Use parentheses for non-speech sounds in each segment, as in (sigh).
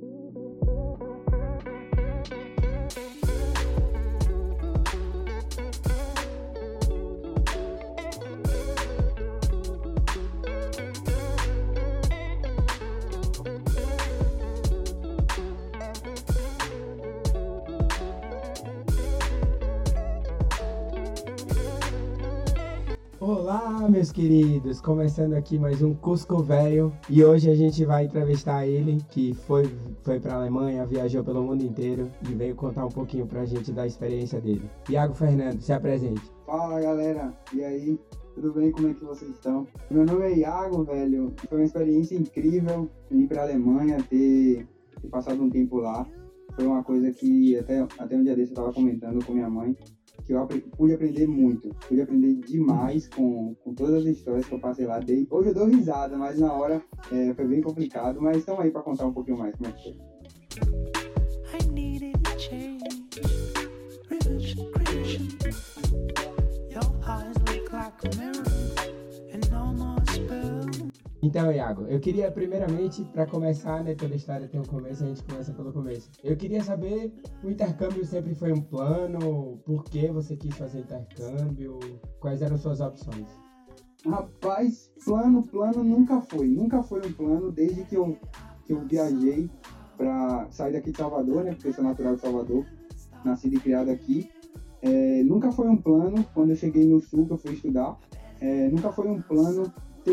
Thank you. Meus queridos! Começando aqui mais um Cusco Velho e hoje a gente vai entrevistar ele, que foi, foi para a Alemanha, viajou pelo mundo inteiro e veio contar um pouquinho pra gente da experiência dele. Iago Fernando, se apresente. Fala galera, e aí? Tudo bem? Como é que vocês estão? Meu nome é Iago, velho. Foi uma experiência incrível ir para a Alemanha, ter, ter passado um tempo lá. Foi uma coisa que até, até um dia desse eu estava comentando com minha mãe que eu pude aprender muito, pude aprender demais com, com todas as histórias que eu passei lá. Dei, hoje eu dou risada, mas na hora é, foi bem complicado, mas estão aí para contar um pouquinho mais como é que foi. Então, Iago, eu queria primeiramente, para começar, né, toda história tem um começo, a gente começa pelo começo. Eu queria saber, o intercâmbio sempre foi um plano? Por que você quis fazer intercâmbio? Quais eram suas opções? Rapaz, plano, plano nunca foi. Nunca foi um plano desde que eu, que eu viajei para sair daqui de Salvador, né, porque eu sou natural de Salvador, nascido e criado aqui. É, nunca foi um plano, quando eu cheguei no Sul, que eu fui estudar, é, nunca foi um plano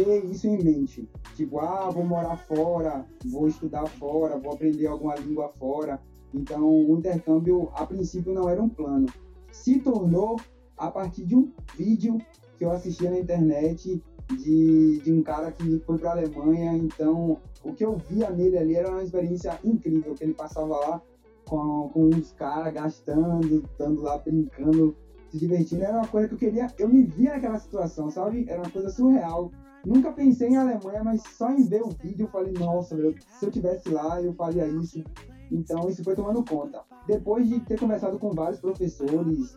ter isso em mente. Tipo, ah, vou morar fora, vou estudar fora, vou aprender alguma língua fora. Então, o intercâmbio, a princípio, não era um plano. Se tornou a partir de um vídeo que eu assistia na internet de, de um cara que foi para a Alemanha. Então, o que eu via nele ali era uma experiência incrível, que ele passava lá com, com uns caras gastando, estando lá brincando, se divertindo. Era uma coisa que eu queria, eu me via naquela situação, sabe? Era uma coisa surreal. Nunca pensei em Alemanha, mas só em ver o vídeo eu falei, nossa, meu, se eu tivesse lá, eu faria isso. Então isso foi tomando conta. Depois de ter conversado com vários professores,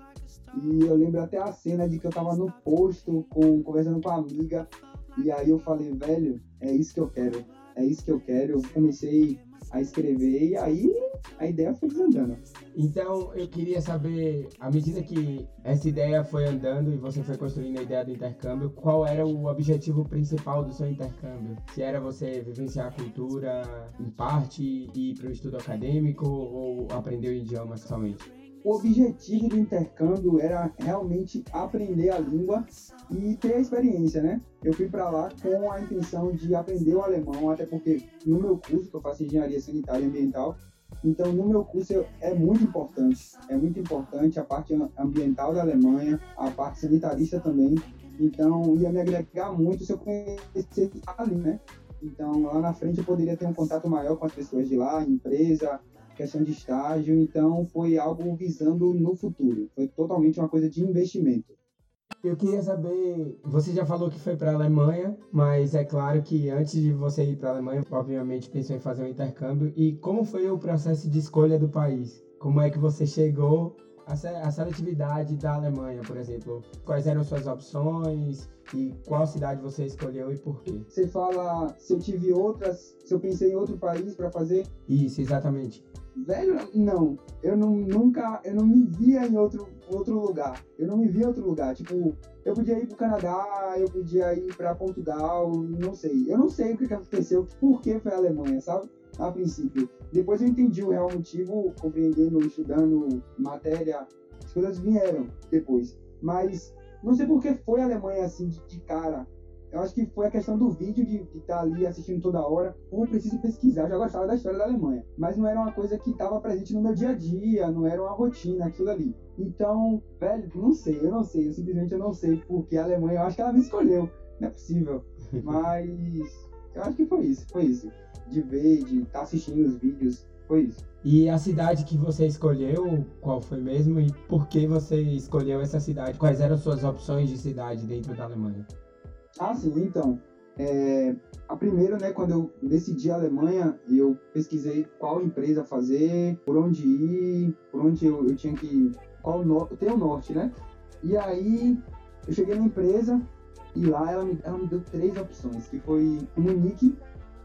e eu lembro até a cena de que eu tava no posto com, conversando com a amiga, e aí eu falei, velho, é isso que eu quero, é isso que eu quero. Eu comecei a escrever e aí a ideia foi desandando. Então eu queria saber, à medida que essa ideia foi andando e você foi construindo a ideia do intercâmbio, qual era o objetivo principal do seu intercâmbio? Se era você vivenciar a cultura em parte e ir para o estudo acadêmico ou aprender o idioma somente? o objetivo do intercâmbio era realmente aprender a língua e ter a experiência, né? Eu fui para lá com a intenção de aprender o alemão, até porque no meu curso, que eu faço engenharia sanitária e ambiental, então no meu curso é muito importante, é muito importante a parte ambiental da Alemanha, a parte sanitarista também. Então ia me agregar muito se eu conhecesse ali, né? Então lá na frente eu poderia ter um contato maior com as pessoas de lá, empresa, questão de estágio, então foi algo visando no futuro. Foi totalmente uma coisa de investimento. Eu queria saber, você já falou que foi para a Alemanha, mas é claro que antes de você ir para a Alemanha, obviamente pensou em fazer um intercâmbio. E como foi o processo de escolha do país? Como é que você chegou à seletividade da Alemanha, por exemplo? Quais eram suas opções e qual cidade você escolheu e por quê? Você fala se eu tive outras, se eu pensei em outro país para fazer? Isso, exatamente. Velho, não. Eu não, nunca, eu não me via em outro, outro lugar. Eu não me via em outro lugar. Tipo, eu podia ir pro Canadá, eu podia ir para Portugal, não sei. Eu não sei o que, aconteceu, por que foi a Alemanha, sabe? A princípio. Depois eu entendi o real motivo, compreendendo, estudando matéria, as coisas vieram depois. Mas não sei por que foi a Alemanha assim de, de cara. Eu acho que foi a questão do vídeo de estar tá ali assistindo toda hora. Ou preciso pesquisar, eu já gostava da história da Alemanha. Mas não era uma coisa que estava presente no meu dia a dia, não era uma rotina, aquilo ali. Então, velho, não sei, eu não sei. Eu simplesmente eu não sei porque a Alemanha, eu acho que ela me escolheu. Não é possível. (laughs) Mas eu acho que foi isso, foi isso. De ver, de estar tá assistindo os vídeos, foi isso. E a cidade que você escolheu, qual foi mesmo? E por que você escolheu essa cidade? Quais eram suas opções de cidade dentro da Alemanha? Ah, sim, então. É, a primeira, né, quando eu decidi a Alemanha, eu pesquisei qual empresa fazer, por onde ir, por onde eu, eu tinha que. Qual no, tem o norte, né? E aí eu cheguei na empresa e lá ela me, ela me deu três opções, que foi Munique,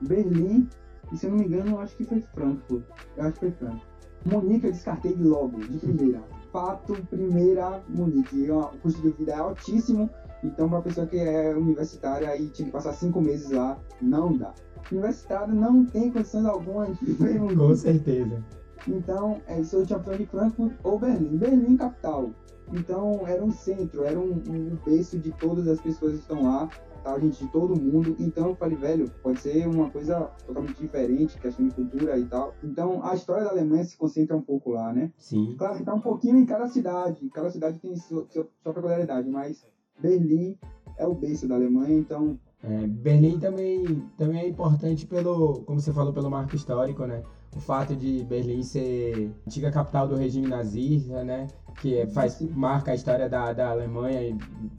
Berlim E se eu não me engano, acho que foi Frankfurt. Eu acho que foi Frankfurt. Munique eu descartei logo, de primeira. Fato, primeira, Munique. O custo de vida é altíssimo, então para pessoa que é universitária e tinha que passar cinco meses lá, não dá. Universitário não tem condições alguma de (laughs) em Munique. Com certeza. Então, é, sou campeão de Frankfurt ou Berlim. Berlim, capital. Então, era um centro, era um, um berço de todas as pessoas que estão lá, tá, gente, de todo mundo. Então, eu falei, velho, pode ser uma coisa totalmente diferente, questão de cultura e tal. Então, a história da Alemanha se concentra um pouco lá, né? Sim. Claro que tá um pouquinho em cada cidade. Cada cidade tem sua, sua, sua peculiaridade, mas Berlim é o berço da Alemanha, então é, Berlim também, também é importante pelo, como você falou, pelo marco histórico, né? O fato de Berlim ser antiga capital do regime nazista, né? Que é, faz, marca a história da, da Alemanha,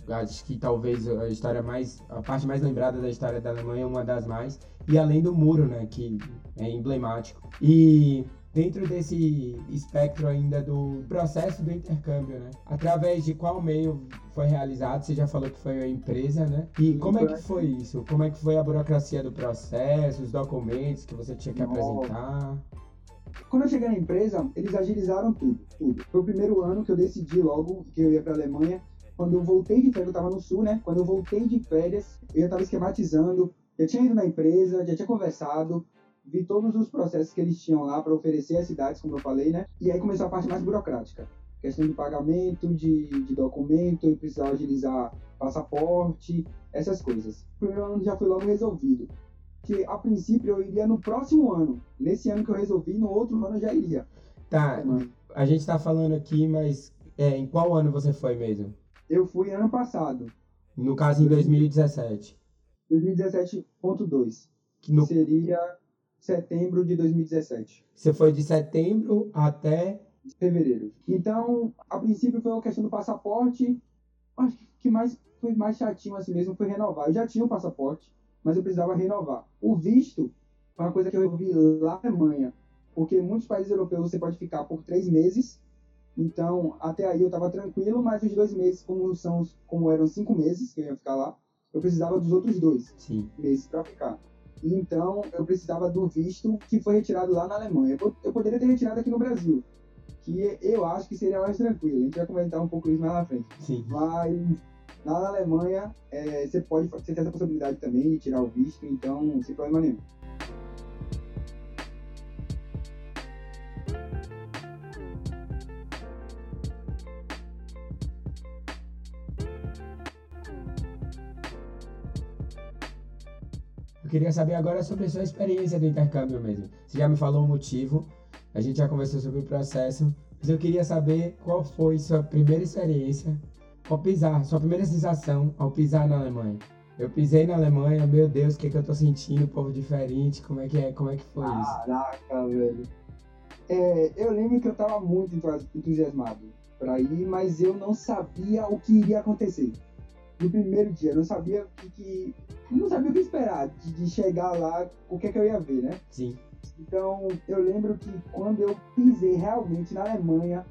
acho que talvez a história mais, a parte mais lembrada da história da Alemanha é uma das mais, e além do muro, né? Que é emblemático. E dentro desse espectro ainda do processo do intercâmbio, né? Através de qual meio foi realizado? Você já falou que foi a empresa, né? E como é que foi isso? Como é que foi a burocracia do processo, os documentos que você tinha que apresentar? Quando eu cheguei na empresa, eles agilizaram tudo, tudo. Foi o primeiro ano que eu decidi logo que eu ia para a Alemanha. Quando eu voltei de férias, eu estava no sul, né? Quando eu voltei de férias, eu já estava esquematizando, já tinha ido na empresa, já tinha conversado, vi todos os processos que eles tinham lá para oferecer às cidades, como eu falei, né? E aí começou a parte mais burocrática. Questão de pagamento, de, de documento, eu precisava agilizar passaporte, essas coisas. O primeiro ano já foi logo resolvido. Que a princípio eu iria no próximo ano. Nesse ano que eu resolvi, no outro ano eu já iria. Tá, a gente tá falando aqui, mas é, em qual ano você foi mesmo? Eu fui ano passado. No caso, em 2017. 2017.2. Que no... seria setembro de 2017. Você foi de setembro até fevereiro. Então, a princípio foi uma questão do passaporte. Acho que mais foi mais chatinho assim mesmo foi renovar. Eu já tinha o um passaporte, mas eu precisava renovar. O visto foi uma coisa que eu vi lá na Alemanha, porque em muitos países europeus você pode ficar por três meses. Então, até aí eu estava tranquilo, mas os dois meses, como são, como eram cinco meses que eu ia ficar lá, eu precisava dos outros dois Sim. meses para ficar. Então, eu precisava do visto que foi retirado lá na Alemanha. Eu poderia ter retirado aqui no Brasil, que eu acho que seria mais tranquilo. A gente vai comentar um pouco isso mais na frente. Sim. Mas lá na Alemanha, é, você pode você tem essa possibilidade também de tirar o visto, então, sem problema nenhum. queria saber agora sobre a sua experiência do intercâmbio mesmo. Você já me falou o motivo, a gente já conversou sobre o processo, mas eu queria saber qual foi sua primeira experiência ao pisar, sua primeira sensação ao pisar na Alemanha. Eu pisei na Alemanha, meu Deus, o que, é que eu tô sentindo, povo diferente, como é que é, como é que foi isso? Caraca, velho. É, eu lembro que eu tava muito entusiasmado para ir, mas eu não sabia o que iria acontecer no primeiro dia. Eu não sabia o que, que, não sabia o que esperar de, de, chegar lá, o que é que eu ia ver, né? Sim. Então, eu lembro que quando eu pisei realmente na Alemanha,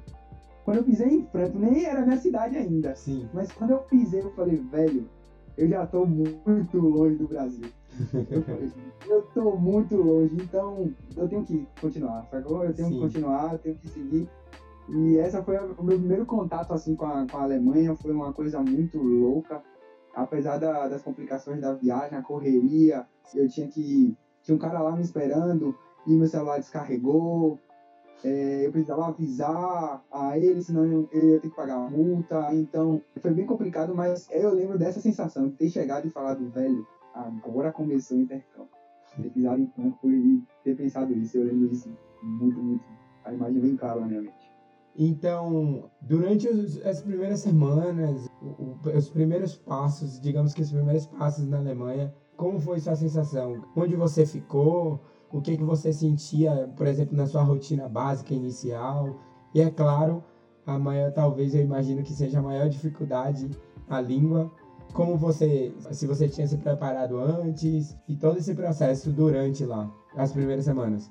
quando eu pisei em Frankfurt, nem era minha cidade ainda. Sim. Mas quando eu pisei, eu falei, velho, eu já tô muito longe do Brasil. eu, falei, (laughs) eu tô muito longe, então eu tenho que continuar, sacou? Eu tenho Sim. que continuar, eu tenho que seguir. E essa foi o meu primeiro contato assim com a, com a Alemanha, foi uma coisa muito louca. Apesar da, das complicações da viagem, a correria, eu tinha que. Tinha um cara lá me esperando e meu celular descarregou. É, eu precisava avisar a ele, senão eu, ia ter que pagar uma multa. Então foi bem complicado, mas eu lembro dessa sensação de ter chegado e falado, velho, agora começou o intercâmbio. Ter pisado em campo e ter pensado isso, eu lembro disso muito, muito. A imagem bem clara na minha mente. Então, durante os, as primeiras semanas, o, os primeiros passos, digamos que os primeiros passos na Alemanha, como foi sua sensação? Onde você ficou? O que, que você sentia, por exemplo, na sua rotina básica inicial? E é claro, a maior, talvez eu imagino que seja a maior dificuldade, a língua. Como você, se você tinha se preparado antes e todo esse processo durante lá, as primeiras semanas?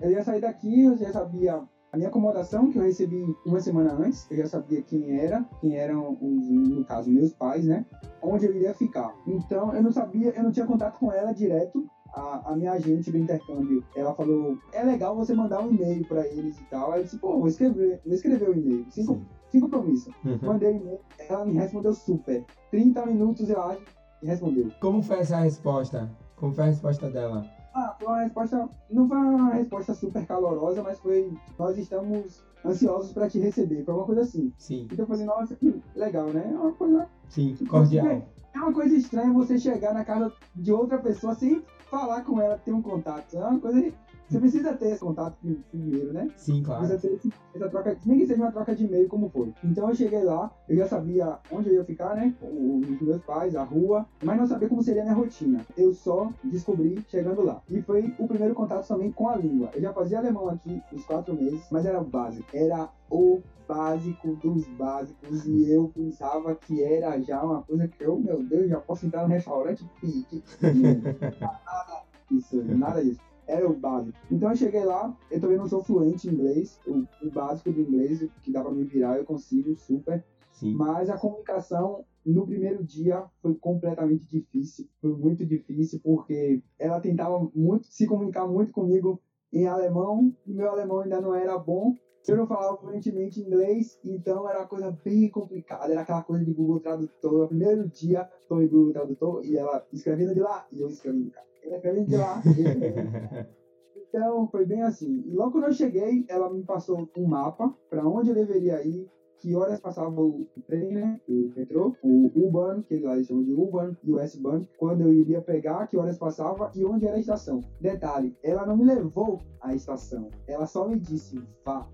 Eu ia sair daqui, eu já sabia a minha acomodação, que eu recebi uma semana antes, eu já sabia quem era, quem eram, os, no caso, meus pais, né? Onde eu iria ficar. Então, eu não sabia, eu não tinha contato com ela direto, a, a, minha agente do intercâmbio, ela falou, é legal você mandar um e-mail para eles e tal. Aí eu disse, pô, vou escrever, vou escrever o um e-mail. Cinco, sem compromisso. Uhum. Mandei o e-mail, ela me respondeu super. 30 minutos, eu acho, e respondeu. Como foi essa resposta? Como foi a resposta dela? Ah, foi uma resposta, não foi uma resposta super calorosa, mas foi, nós estamos ansiosos para te receber, foi uma coisa assim. Sim. Então eu falei, nossa, que legal, né? É uma coisa... Sim, cordial. É uma coisa estranha você chegar na casa de outra pessoa sem falar com ela, ter um contato. É uma coisa você precisa ter esse contato primeiro, né? Sim, claro. Precisa ter esse, essa troca, nem que seja uma troca de e-mail como foi. Então eu cheguei lá, eu já sabia onde eu ia ficar, né? Os meus pais, a rua, mas não sabia como seria a minha rotina. Eu só descobri chegando lá. E foi o primeiro contato também com a língua. Eu já fazia alemão aqui uns quatro meses, mas era básico. Era o básico dos básicos e eu pensava que era já uma coisa que eu, meu Deus, já posso entrar no restaurante pique. (laughs) nada disso, nada disso era o básico. Então eu cheguei lá, eu também não sou fluente em inglês, o, o básico do inglês que dá para me virar eu consigo super. Sim. Mas a comunicação no primeiro dia foi completamente difícil, foi muito difícil porque ela tentava muito se comunicar muito comigo em alemão, e meu alemão ainda não era bom. Eu não falava fluentemente inglês, então era uma coisa bem complicada. Era aquela coisa de Google Tradutor. No primeiro dia, em Google Tradutor e ela escrevendo de lá e eu escrevendo de cá ela de lá. (laughs) então, foi bem assim. Logo quando eu cheguei, ela me passou um mapa para onde eu deveria ir, que horas passava o trem, né? O metrô, o U-Bahn, que lá eles chamam de U-Bahn e o S-Bahn, quando eu iria pegar, que horas passava e onde era a estação. Detalhe, ela não me levou à estação, ela só me disse, vá.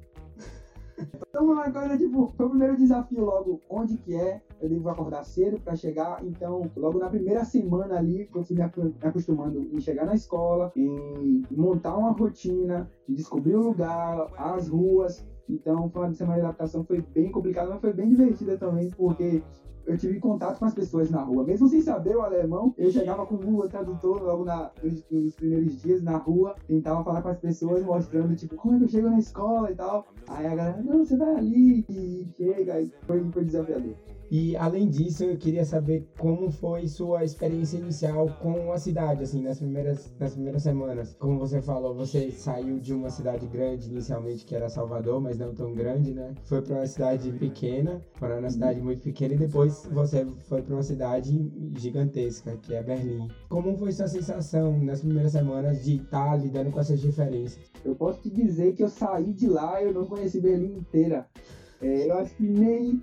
(laughs) Então, uma coisa, tipo, foi o primeiro desafio logo, onde que é, eu devo acordar cedo para chegar. Então, logo na primeira semana ali, eu fui me acostumando em chegar na escola, em montar uma rotina, de descobrir o lugar, as ruas. Então, foi uma semana de adaptação, foi bem complicada, mas foi bem divertida também, porque eu tive contato com as pessoas na rua. Mesmo sem saber o alemão, eu chegava com o Google Tradutor logo na, nos, nos, primeiros dias na rua, tentava falar com as pessoas, mostrando, tipo, como é que eu chego na escola e tal. Aí a galera, não, você vai ali e chega, e foi, foi desafiador. E além disso, eu queria saber como foi sua experiência inicial com a cidade, assim, nas primeiras, nas primeiras semanas. Como você falou, você saiu de uma cidade grande inicialmente, que era Salvador, mas não tão grande, né? Foi para uma cidade pequena, para uma cidade muito pequena, e depois você foi para uma cidade gigantesca, que é Berlim. Como foi sua sensação nas primeiras semanas de estar tá lidando com essas diferenças? Eu posso te dizer que eu saí de lá eu não conheci Berlim inteira. É, eu acho que nem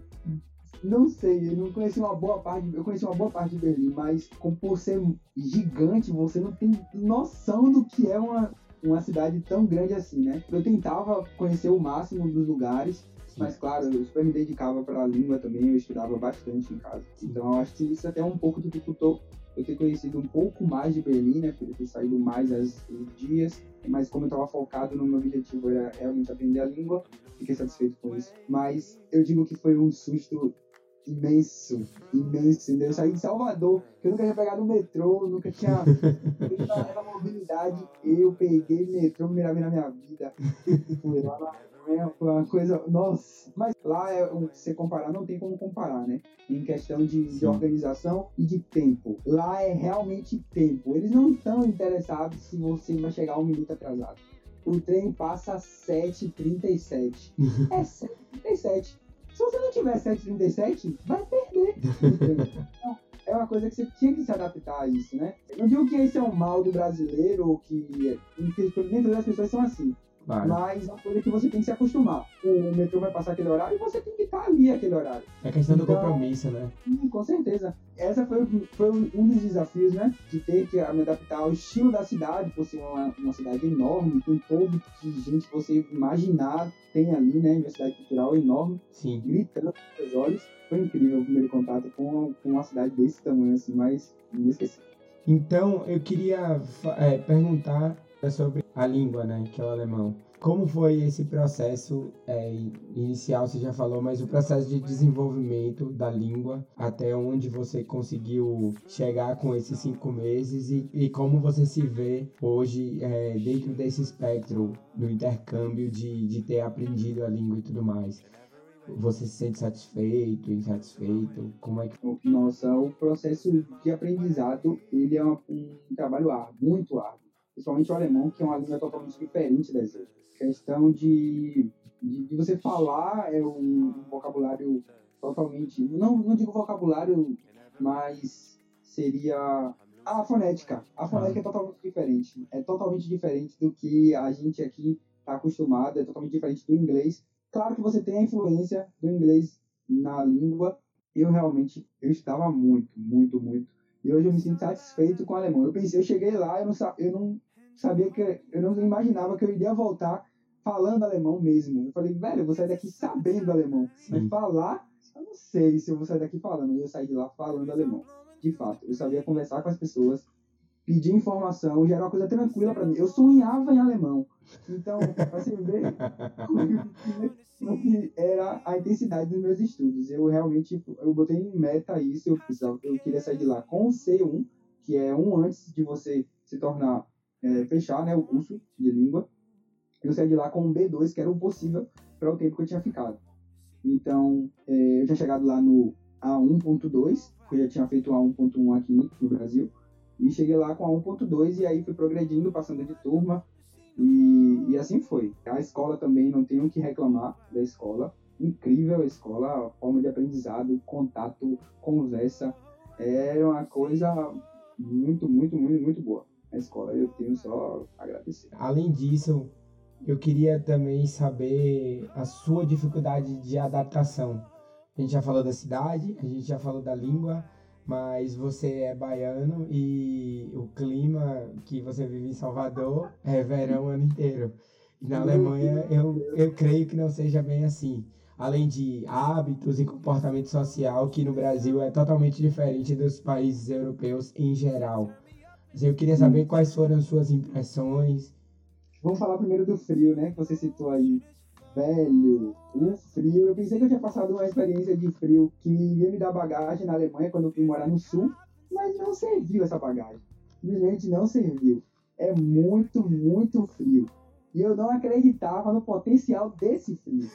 não sei, eu não conheci uma boa parte, eu conheci uma boa parte de Berlim, mas como por ser gigante, você não tem noção do que é uma, uma cidade tão grande assim, né? Eu tentava conhecer o máximo dos lugares, mas claro, eu super me dedicava para a língua também, eu estudava bastante em casa. Então eu acho que isso até um pouco dificultou eu ter conhecido um pouco mais de Berlim, né? Por ter saído mais os dias, mas como eu estava focado no meu objetivo era realmente aprender a língua, fiquei satisfeito com isso. Mas eu digo que foi um susto imenso, imenso, entendeu? Eu saí de Salvador, que eu nunca tinha pegado o metrô, nunca tinha (laughs) essa mobilidade, eu peguei metrô primeira vez na minha vida, fui lá na foi uma coisa, nossa, mas lá é, você comparar, não tem como comparar, né? Em questão de, de, organização e de tempo. Lá é realmente tempo. Eles não estão interessados se você vai chegar um minuto atrasado. O trem passa às (laughs) 7h37. é 7h37. Se você não tiver 737, vai perder. então, (laughs) é uma coisa que você tinha que se adaptar a isso, né? Eu não digo que esse é um mal do brasileiro ou que nem todas as pessoas são assim. Vale. Mas é uma coisa que você tem que se acostumar. O metrô vai passar aquele horário e você tem que estar ali aquele horário. É questão então, do compromisso, né? Com certeza. Essa foi, foi um dos desafios, né? De ter que me adaptar ao estilo da cidade, por ser uma, uma cidade enorme, com todo que gente que você imaginar tem ali, né? Universidade cultural enorme. Sim. Gritando nos seus olhos. Foi incrível o primeiro contato com, com uma cidade desse tamanho, assim, mas inesquecível. Então, eu queria é, perguntar é sobre a língua, né, que é o alemão. Como foi esse processo é, inicial, você já falou, mas o processo de desenvolvimento da língua, até onde você conseguiu chegar com esses cinco meses e, e como você se vê hoje é, dentro desse espectro do intercâmbio de, de ter aprendido a língua e tudo mais? Você se sente satisfeito, insatisfeito? Como é que. Nossa, o processo de aprendizado ele é um, um trabalho árduo, muito árduo. Principalmente o alemão, que é uma língua totalmente diferente das outras. Questão de, de, de você falar é um vocabulário totalmente. Não, não digo vocabulário, mas seria a fonética. A fonética é totalmente diferente. É totalmente diferente do que a gente aqui está acostumado, é totalmente diferente do inglês. Claro que você tem a influência do inglês na língua. Eu realmente eu estava muito, muito, muito. E hoje eu me sinto satisfeito com o alemão. Eu pensei, eu cheguei lá, eu não, eu não sabia que eu não imaginava que eu iria voltar falando alemão mesmo. Eu falei, velho, eu vou sair daqui sabendo alemão. Sim. Mas falar, eu não sei se eu vou sair daqui falando. Eu saí de lá falando alemão. De fato, eu sabia conversar com as pessoas, pedir informação, já era uma coisa tranquila para mim. Eu sonhava em alemão. Então, você ver como que era a intensidade dos meus estudos. Eu realmente, eu botei em meta isso, eu, precisava, eu queria sair de lá com o C1, que é um antes de você se tornar, é, fechar né, o curso de língua. Eu saí de lá com um B2, que era o possível para o tempo que eu tinha ficado. Então, é, eu tinha chegado lá no A1.2, que eu já tinha feito o A1.1 aqui no Brasil. E cheguei lá com a 1.2 e aí fui progredindo, passando de turma. E, e assim foi. A escola também, não tenho o que reclamar da escola. Incrível a escola, a forma de aprendizado, contato, conversa. É uma coisa muito, muito, muito, muito boa. A escola eu tenho só a agradecer. Além disso, eu queria também saber a sua dificuldade de adaptação. A gente já falou da cidade, a gente já falou da língua, mas você é baiano e o clima que você vive em Salvador é verão o ano inteiro. E na Alemanha eu, eu creio que não seja bem assim. Além de hábitos e comportamento social, que no Brasil é totalmente diferente dos países europeus em geral. Eu queria saber quais foram as suas impressões. Vamos falar primeiro do frio, né? Que você citou aí velho, o frio. Eu pensei que eu tinha passado uma experiência de frio que iria me dar bagagem na Alemanha quando eu fui morar no sul, mas não serviu essa bagagem. Simplesmente não serviu. É muito, muito frio. E eu não acreditava no potencial desse frio.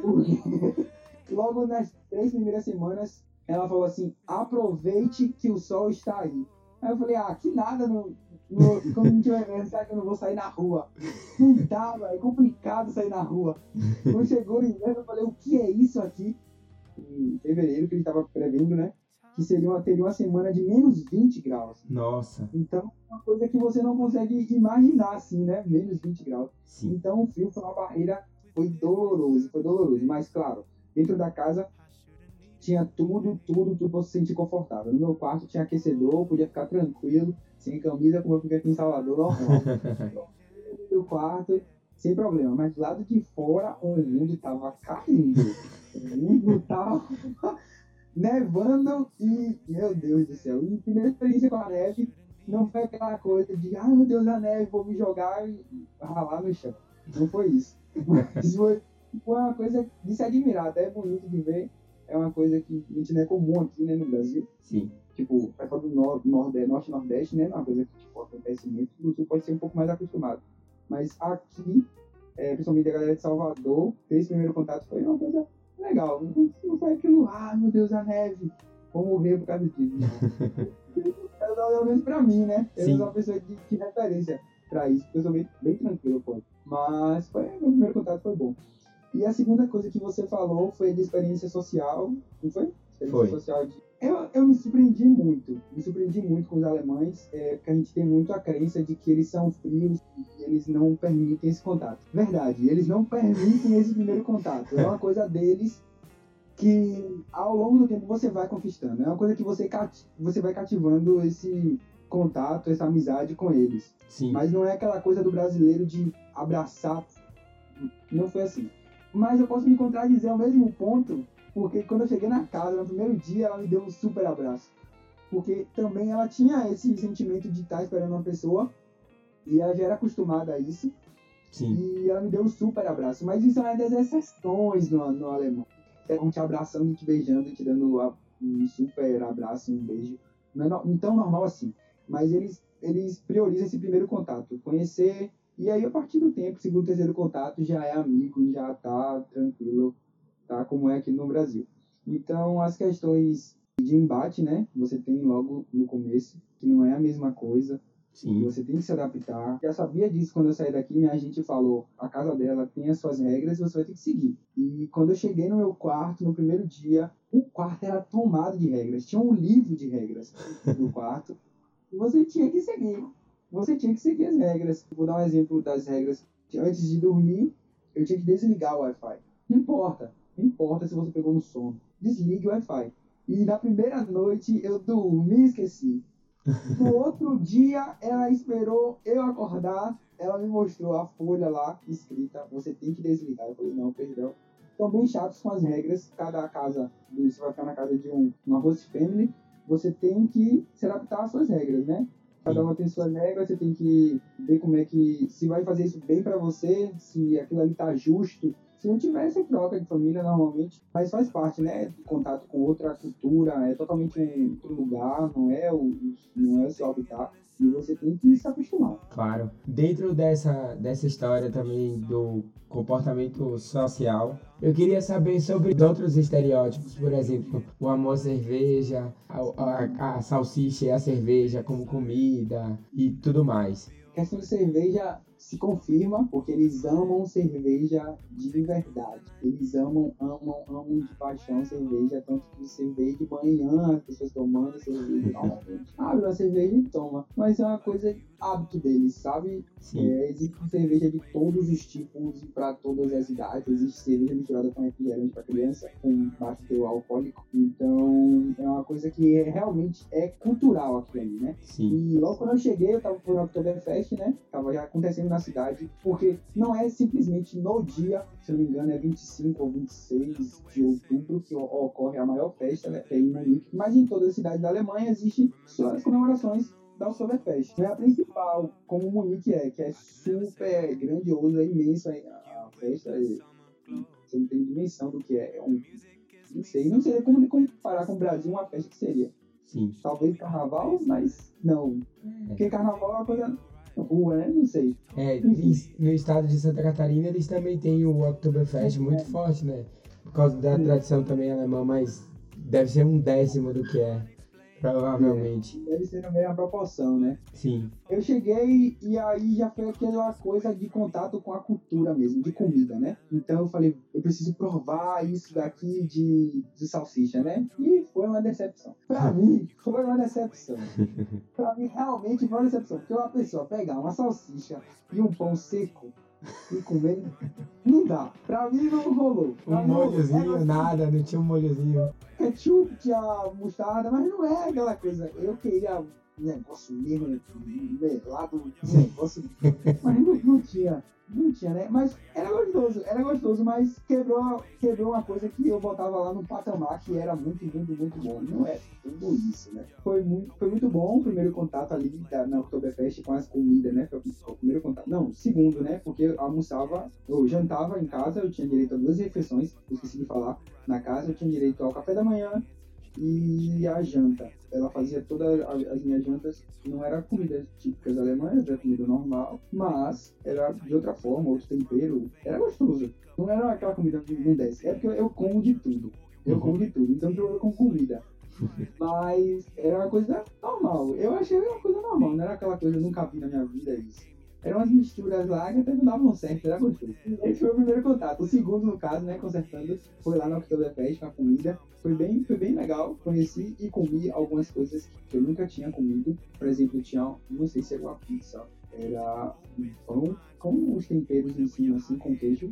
Porque (laughs) logo nas três primeiras semanas, ela falou assim: aproveite que o sol está aí. Aí eu falei: ah, que nada, não, quando não tiver inverno, será que eu não vou sair na rua? Não dá, é complicado sair na rua. Quando chegou o inverno, eu falei, o que é isso aqui? Em fevereiro, que ele estava prevendo, né? Que seria uma, teria uma semana de menos 20 graus. Nossa. Então, uma coisa que você não consegue imaginar, assim, né? Menos 20 graus. Sim. Então, o frio foi uma barreira, foi doloroso, foi doloroso. Mas, claro, dentro da casa tinha tudo, tudo, tudo pra se sentir confortável. No meu quarto tinha aquecedor, podia ficar tranquilo sem camisa, como eu fico aqui em Salvador, normal. (laughs) no quarto, sem problema. Mas do lado de fora, o mundo tava caindo. O mundo tava (laughs) nevando e, meu Deus do céu. E a primeira experiência com a neve não foi aquela coisa de, ai ah, meu Deus, a neve, vou me jogar e ralar no chão. Não foi isso. (laughs) Mas foi, foi uma coisa de se admirar, até é bonito de ver. É uma coisa que a gente não é comum aqui né, no Brasil. Sim tipo, pessoal do nor nordeste, norte e nordeste, né? Uma coisa que tipo, acontece muito, no sul pode ser um pouco mais acostumado. Mas aqui, é, principalmente a galera de Salvador, ter esse primeiro contato foi uma coisa legal. Não, não foi aquilo, ah, meu Deus, a neve, vou morrer por causa disso. (laughs) Pelo menos pra mim, né? Eu Sim. sou uma pessoa de, de referência pra isso, porque eu sou bem, bem tranquilo, pô. Mas foi, meu primeiro contato foi bom. E a segunda coisa que você falou foi de experiência social, não foi? Experiência foi. social de eu, eu me surpreendi muito, me surpreendi muito com os alemães, é, porque a gente tem muito a crença de que eles são frios e eles não permitem esse contato. Verdade, eles não permitem esse primeiro contato. É uma coisa deles que ao longo do tempo você vai conquistando. É uma coisa que você, cati você vai cativando esse contato, essa amizade com eles. Sim. Mas não é aquela coisa do brasileiro de abraçar. Não foi assim. Mas eu posso me contradizer ao mesmo ponto porque quando eu cheguei na casa, no primeiro dia, ela me deu um super abraço. Porque também ela tinha esse sentimento de estar esperando uma pessoa. E ela já era acostumada a isso. Sim. E ela me deu um super abraço. Mas isso é das exceções no, no alemão. É um te abraçando, te beijando, te dando um super abraço, um beijo. Não é no, tão normal assim. Mas eles, eles priorizam esse primeiro contato. Conhecer. E aí, a partir do tempo, segundo, terceiro contato, já é amigo, já tá tranquilo tá? Como é aqui no Brasil. Então, as questões de embate, né? Você tem logo no começo, que não é a mesma coisa. Sim. Você tem que se adaptar. Já sabia disso quando eu saí daqui, minha gente falou, a casa dela tem as suas regras e você vai ter que seguir. E quando eu cheguei no meu quarto, no primeiro dia, o quarto era tomado de regras. Tinha um livro de regras no quarto. E você tinha que seguir. Você tinha que seguir as regras. Vou dar um exemplo das regras. Antes de dormir, eu tinha que desligar o Wi-Fi. Não importa. Não importa se você pegou no sono. Desligue o Wi-Fi. E na primeira noite eu dormi e esqueci. No (laughs) outro dia, ela esperou eu acordar. Ela me mostrou a folha lá escrita: você tem que desligar. Eu falei: não, perdão. Estão bem chatos com as regras. Cada casa, você vai ficar na casa de um, uma host family, você tem que se adaptar às suas regras, né? Cada uma tem suas regras, você tem que ver como é que. Se vai fazer isso bem para você, se aquilo ali tá justo. Se não tiver, você troca de família normalmente. Mas faz parte, né? De contato com outra cultura, é totalmente um outro lugar, não é o, não é o seu habitat. E você tem que se acostumar. Claro. Dentro dessa, dessa história também do comportamento social, eu queria saber sobre outros estereótipos, por exemplo, o amor à cerveja, a, a, a salsicha e a cerveja como comida e tudo mais. A questão de cerveja se confirma porque eles amam cerveja de verdade. Eles amam, amam, amam de paixão cerveja, tanto que você vê de manhã as pessoas tomando cerveja, normalmente abre uma cerveja e toma. Mas é uma coisa hábito deles, sabe? É, existe cerveja de todos os tipos e para todas as idades. Existe cerveja misturada com refrigerante para criança, com baixo teor alcoólico. Então é uma coisa que é, realmente é cultural aqui né? Sim. E logo quando eu cheguei, eu tava por Oktoberfest, né? Tava já acontecendo na cidade, porque não é simplesmente no dia, se eu não me engano, é 25 ou 26 de outubro que ocorre a maior festa, né? Que é em Munique. Mas em toda a cidade da Alemanha existem suas comemorações da Oktoberfest. Não é a principal, como Munique é, que é super grandioso, é imenso a, a festa. E, você não tem dimensão do que é. é um, não sei, não sei como comparar com o Brasil uma festa que seria. Sim. Talvez carnaval, mas não. É. Porque carnaval é uma coisa rua, né? Não sei. É, no estado de Santa Catarina eles também têm o Oktoberfest muito forte, né? Por causa da tradição também alemã, mas deve ser um décimo do que é. Provavelmente. Deve ser na mesma proporção, né? Sim. Eu cheguei e aí já foi aquela coisa de contato com a cultura mesmo, de comida, né? Então eu falei, eu preciso provar isso daqui de, de salsicha, né? E foi uma decepção. Pra (laughs) mim, foi uma decepção. pra mim, realmente foi uma decepção. Porque uma pessoa pegar uma salsicha e um pão seco e comer, não dá. Pra mim não rolou. Pra Um não- molhozinho, é, nada, não tinha um molhozinho. ketchup, tinha mostarda, mas não é aquela coisa. Eu queria negócio mesmo, melado, um negócio. mas não, não tinha. Não tinha, né? Mas era gostoso, era gostoso, mas quebrou, quebrou uma coisa que eu botava lá no patamar que era muito, muito, muito bom. Não é tudo isso, né? Foi muito, foi muito bom o primeiro contato ali da, na Oktoberfest com as comidas, né? Foi o primeiro contato. Não, segundo, né? Porque eu almoçava, eu jantava em casa, eu tinha direito a duas refeições, esqueci de falar. Na casa eu tinha direito ao café da manhã e a janta. Ela fazia todas as minhas jantas, não era comidas típicas alemãs, era comida normal, mas era de outra forma, outro tempero. Era gostoso. Não era aquela comida que não desce. É porque eu como de tudo. Eu como de tudo. Então eu com comida. (laughs) Mas era uma coisa normal. Eu achei uma coisa normal. Não era aquela coisa que eu nunca vi na minha vida isso. Eram umas misturas lá que até não davam certo, era gostoso. Esse foi o primeiro contato. O segundo, no caso, né, consertando, foi lá no Oktoberfest com a comida. Foi bem, foi bem legal. Conheci e comi algumas coisas que eu nunca tinha comido. Por exemplo, tinha, não sei se era uma pizza, era um pão com os temperos em cima, assim, com queijo.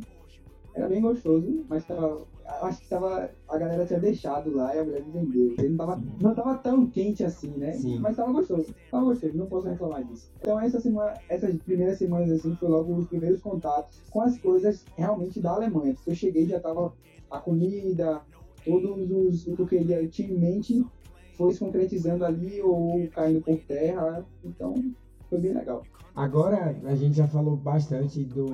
Era bem gostoso, mas tava, acho que tava, a galera tinha deixado lá e a mulher me vendeu. Ele não tava, não tava tão quente assim, né? Sim. Mas tava gostoso. Tava gostoso, não posso reclamar disso. Então essa semana, essas primeiras semanas assim, foi logo os primeiros contatos com as coisas realmente da Alemanha. Porque eu cheguei já tava a comida, todos os o que eu queria, eu tinha em mente, foi se concretizando ali ou caindo por terra. Então foi bem legal. Agora a gente já falou bastante do,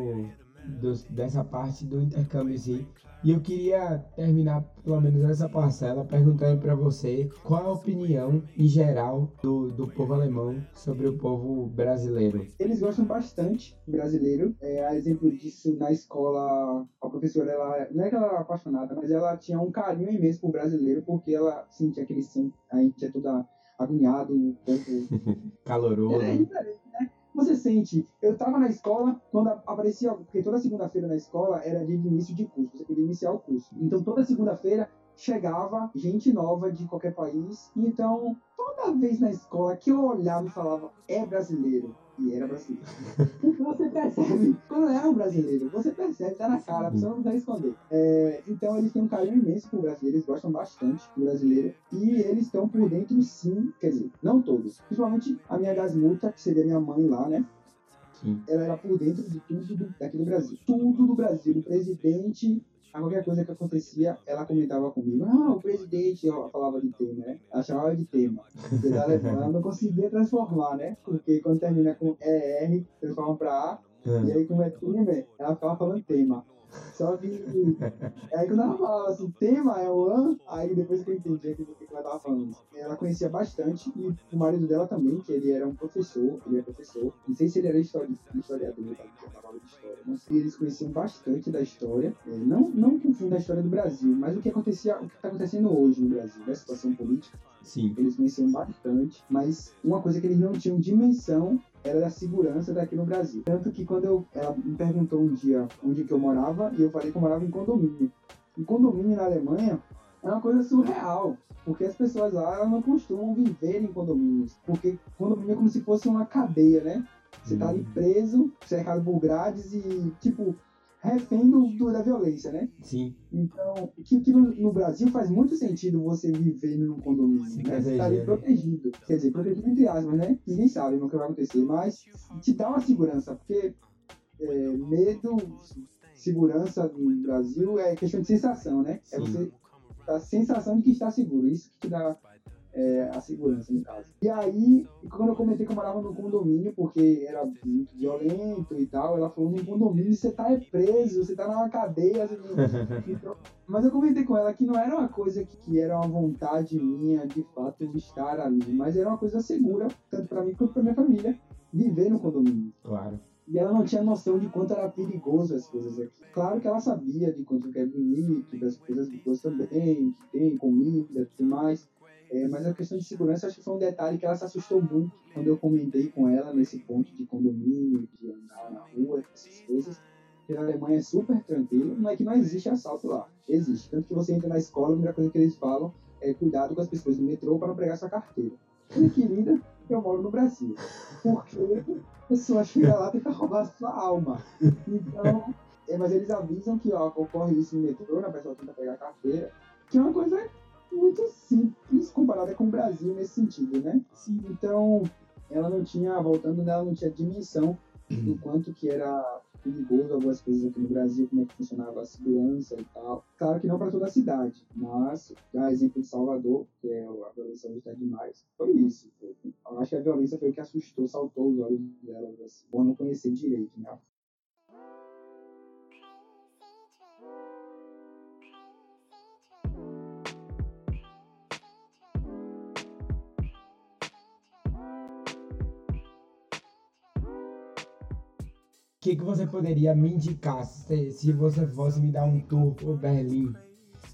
dos, dessa parte do intercâmbio em si. E eu queria terminar, pelo menos essa parcela, perguntando para você qual a opinião em geral do, do povo alemão sobre o povo brasileiro. Eles gostam bastante do brasileiro. É, a exemplo disso, na escola, a professora, ela, não é que ela era apaixonada, mas ela tinha um carinho imenso por brasileiro, porque ela sentia aquele sim, a gente é toda agoniado, um pouco. (laughs) Caloroso. É diferente, né? Você sente. Eu estava na escola, quando aparecia, porque toda segunda-feira na escola era de início de curso, você podia iniciar o curso. Então toda segunda-feira chegava gente nova de qualquer país. Então, toda vez na escola que eu olhava e falava, é brasileiro. E era brasileiro. (laughs) Então você percebe, quando é um brasileiro, você percebe, tá na cara, a pessoa não vai esconder. É, então eles têm um carinho imenso por brasileiro, eles gostam bastante do brasileiro. E eles estão por dentro sim, quer dizer, não todos. Principalmente a minha gasmuta, que seria minha mãe lá, né? Sim. Ela era por dentro de tudo do, daqui do Brasil. Tudo do Brasil. O presidente a qualquer coisa que acontecia, ela comentava comigo. Ah, o presidente, eu falava de tema, né? Ela chamava de tema. Ela não conseguia transformar, né? Porque quando termina com ER, transforma pra A. E aí, como é tema, ela ficava falando tema. Só que. aí quando ela falava assim, tema é o an, aí depois que eu entendi o que ela tava falando. Ela conhecia bastante, e o marido dela também, que ele era um professor, ele é professor. Não sei se ele era histori historiador, tá? que falava de história. Eles conheciam bastante da história. É, não, não confundo a história do Brasil, mas o que acontecia, o que está acontecendo hoje no Brasil, da situação política. Sim. Eles conheciam bastante, mas uma coisa que eles não tinham dimensão era da segurança daqui no Brasil. Tanto que quando eu, ela me perguntou um dia onde que eu morava, e eu falei que eu morava em condomínio. E condomínio na Alemanha é uma coisa surreal, porque as pessoas lá não costumam viver em condomínios, porque condomínio é como se fosse uma cadeia, né? Você tá ali preso, cercado por grades e, tipo, refém do, do, da violência, né? Sim. Então, que, que no, no, Brasil faz muito sentido você viver num condomínio, Sim, né? Você tá ali protegido. Quer dizer, protegido entre aspas, né? Ninguém sabe o que vai acontecer, mas te dá uma segurança, porque é, medo, segurança no Brasil é questão de sensação, né? É Sim. É você a sensação de que está seguro. Isso que te dá é, a segurança, no caso. E aí, quando eu comentei que eu morava no condomínio, porque era muito violento e tal, ela falou: no condomínio você tá preso, você tá numa cadeia. (laughs) Mas eu comentei com ela que não era uma coisa que, que, era uma vontade minha de fato estar ali, mas era uma coisa segura, tanto para mim quanto para minha família, viver no condomínio. Claro. E ela não tinha noção de quanto era perigoso as coisas aqui. Claro que ela sabia de quanto que é bonito, das coisas boas também, que tem comida e tudo mais. É, mas a questão de segurança, acho que foi um detalhe que ela se assustou muito quando eu comentei com ela nesse ponto de condomínio, de andar na rua, essas coisas. Porque na Alemanha é super tranquilo, não é que não existe assalto lá, existe. Tanto que você entra na escola, a primeira coisa que eles falam é cuidado com as pessoas do metrô para não pegar sua carteira. Olha que linda, eu moro no Brasil. Porque a pessoa chega lá e tenta roubar a sua alma. Então, é, mas eles avisam que ó, ocorre isso no metrô, né, a pessoa tenta pegar a carteira, que é uma coisa muito simples comparada com o Brasil nesse sentido, né? Sim. Então, ela não tinha, voltando nela, não tinha dimensão do quanto que era perigoso algumas coisas aqui no Brasil, como é que funcionava a segurança e tal. Claro que não para toda a cidade, mas, a exemplo de Salvador, que é a violência hoje está demais, foi isso. Eu acho que a violência foi o que assustou, saltou os olhos dela, assim, por não conhecer direito, né? Que, que você poderia me indicar se, se você fosse me dar um tour por Berlim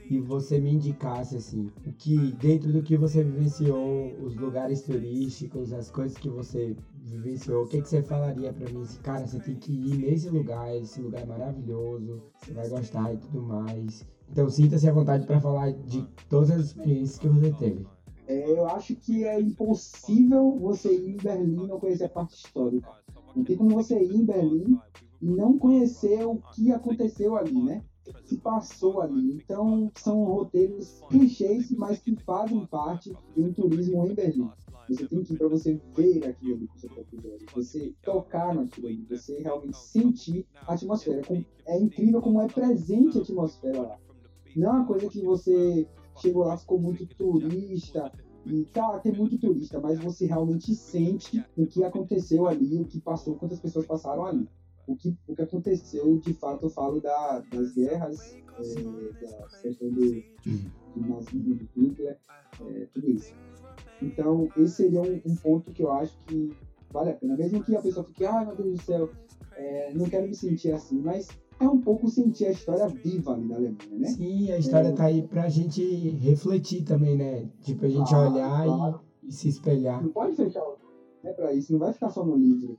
e você me indicasse assim o que dentro do que você vivenciou, os lugares turísticos, as coisas que você vivenciou, o que, que você falaria para mim? Cara, você tem que ir nesse lugar, esse lugar é maravilhoso, você vai gostar e tudo mais. Então sinta-se à vontade para falar de todas as experiências que você teve. É, eu acho que é impossível você ir em Berlim e não conhecer a parte histórica. Não tem como você ir em Berlim e não conhecer o que aconteceu ali, né? Se passou ali. Então, são roteiros clichês, mas que fazem parte de um turismo em Berlim. Você tem que ir para você ver aquilo com seu próprio olhos, você tocar naquilo ali, você realmente sentir a atmosfera. É incrível como é presente a atmosfera lá. Não é uma coisa que você chegou lá, ficou muito turista, e tá, tem muito turista, mas você realmente sente o que aconteceu ali, o que passou, quantas pessoas passaram ali. o que, o que aconteceu, de fato, eu falo da, das guerras, é, da questão do, do nazismo, do Hitler, é, tudo isso. Então, esse seria um, um, ponto que eu acho que vale a pena. Mesmo que a pessoa fique, ai ah, meu Deus do céu, é, não quero me sentir assim, mas é um pouco sentir a história viva ali da Alemanha, né? Sim, a história é... tá aí pra gente refletir também, né? Tipo, a gente ah, olhar claro. e, e, se espelhar. Não pode fechar né, pra isso, não vai ficar só no livro.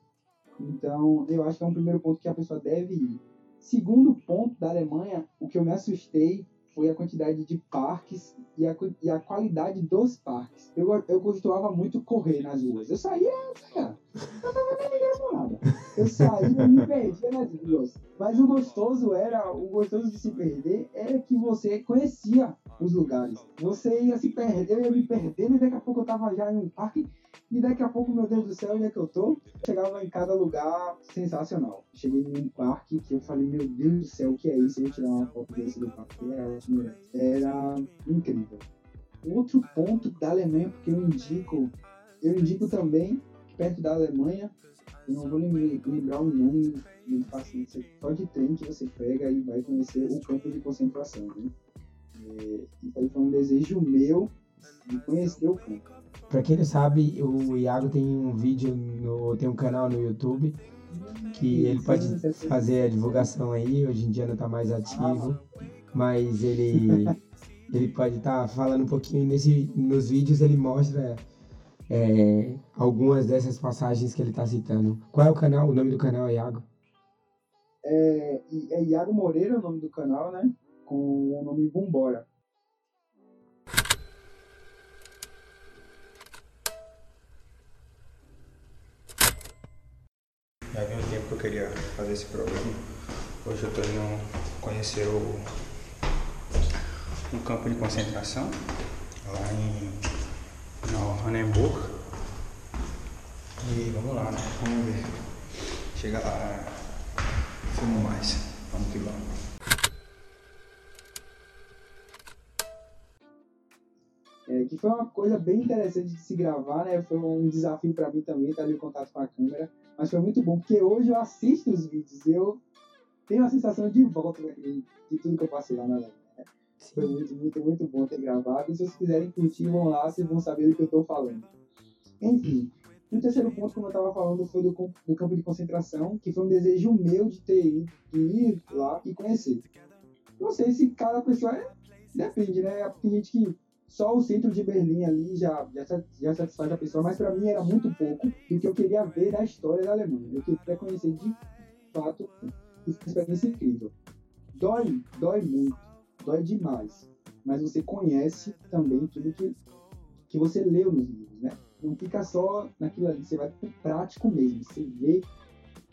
Então, eu acho que é um primeiro ponto que a pessoa deve ir. Segundo ponto da Alemanha, o que eu me assustei foi a quantidade de parques e a, e a qualidade dos parques. Eu, eu costumava muito correr nas ruas. Eu saía, saía. Eu saía e me perdia nas ruas. Mas o gostoso era, o gostoso de se perder era que você conhecia os lugares. Você ia se perder, eu ia me perdendo e daqui a pouco eu tava já em um parque e daqui a pouco, meu Deus do céu, onde é que eu tô? Chegava em cada lugar sensacional. Cheguei em um parque que eu falei, meu Deus do céu, o que é isso? Eu vou tirar uma foto desse do parque. Era, era incrível. Outro ponto da Alemanha, porque eu indico, eu indico também, perto da Alemanha, eu não vou lembrar o nome muito fácil, só de trem que você pega e vai conhecer o campo de concentração. Né? É, isso aí foi um desejo meu de conhecer o campo. Pra quem não sabe, o Iago tem um vídeo, no, tem um canal no YouTube que ele pode fazer a divulgação aí, hoje em dia não tá mais ativo, mas ele, (laughs) ele pode estar tá falando um pouquinho nesse, nos vídeos, ele mostra é, algumas dessas passagens que ele está citando. Qual é o canal? O nome do canal é Iago? É, é Iago Moreira o nome do canal, né? Com o nome Vambora. Já havia um tempo que eu queria fazer esse programa. Hoje eu estou indo conhecer o, um campo de concentração lá em no Hanenburg. E vamos lá, né? Vamos ver. Chega lá, filmo mais. Vamos que vamos. É, que foi uma coisa bem interessante de se gravar, né? Foi um desafio para mim também estar em contato com a câmera, mas foi muito bom porque hoje eu assisto os vídeos e eu tenho a sensação de volta de tudo que eu passei lá na Alemanha. Foi muito, muito, muito bom ter gravado. E se vocês quiserem curtir, vão lá, vocês vão saber do que eu estou falando. Enfim, o terceiro ponto, como eu estava falando, foi do, do, campo de concentração, que foi um desejo meu de ter ido, de ir lá e conhecer. Não sei se cada pessoa é, depende, né? Tem gente que só o centro de Berlim ali já, já, já satisfaz a pessoa, mas para mim era muito pouco do que eu queria ver da história da Alemanha. Eu queria conhecer de fato uma experiência incrível. Dói, dói muito, dói demais, mas você conhece também tudo que, que você leu nos livros, né? Não fica só naquilo ali, você vai pro prático mesmo, você vê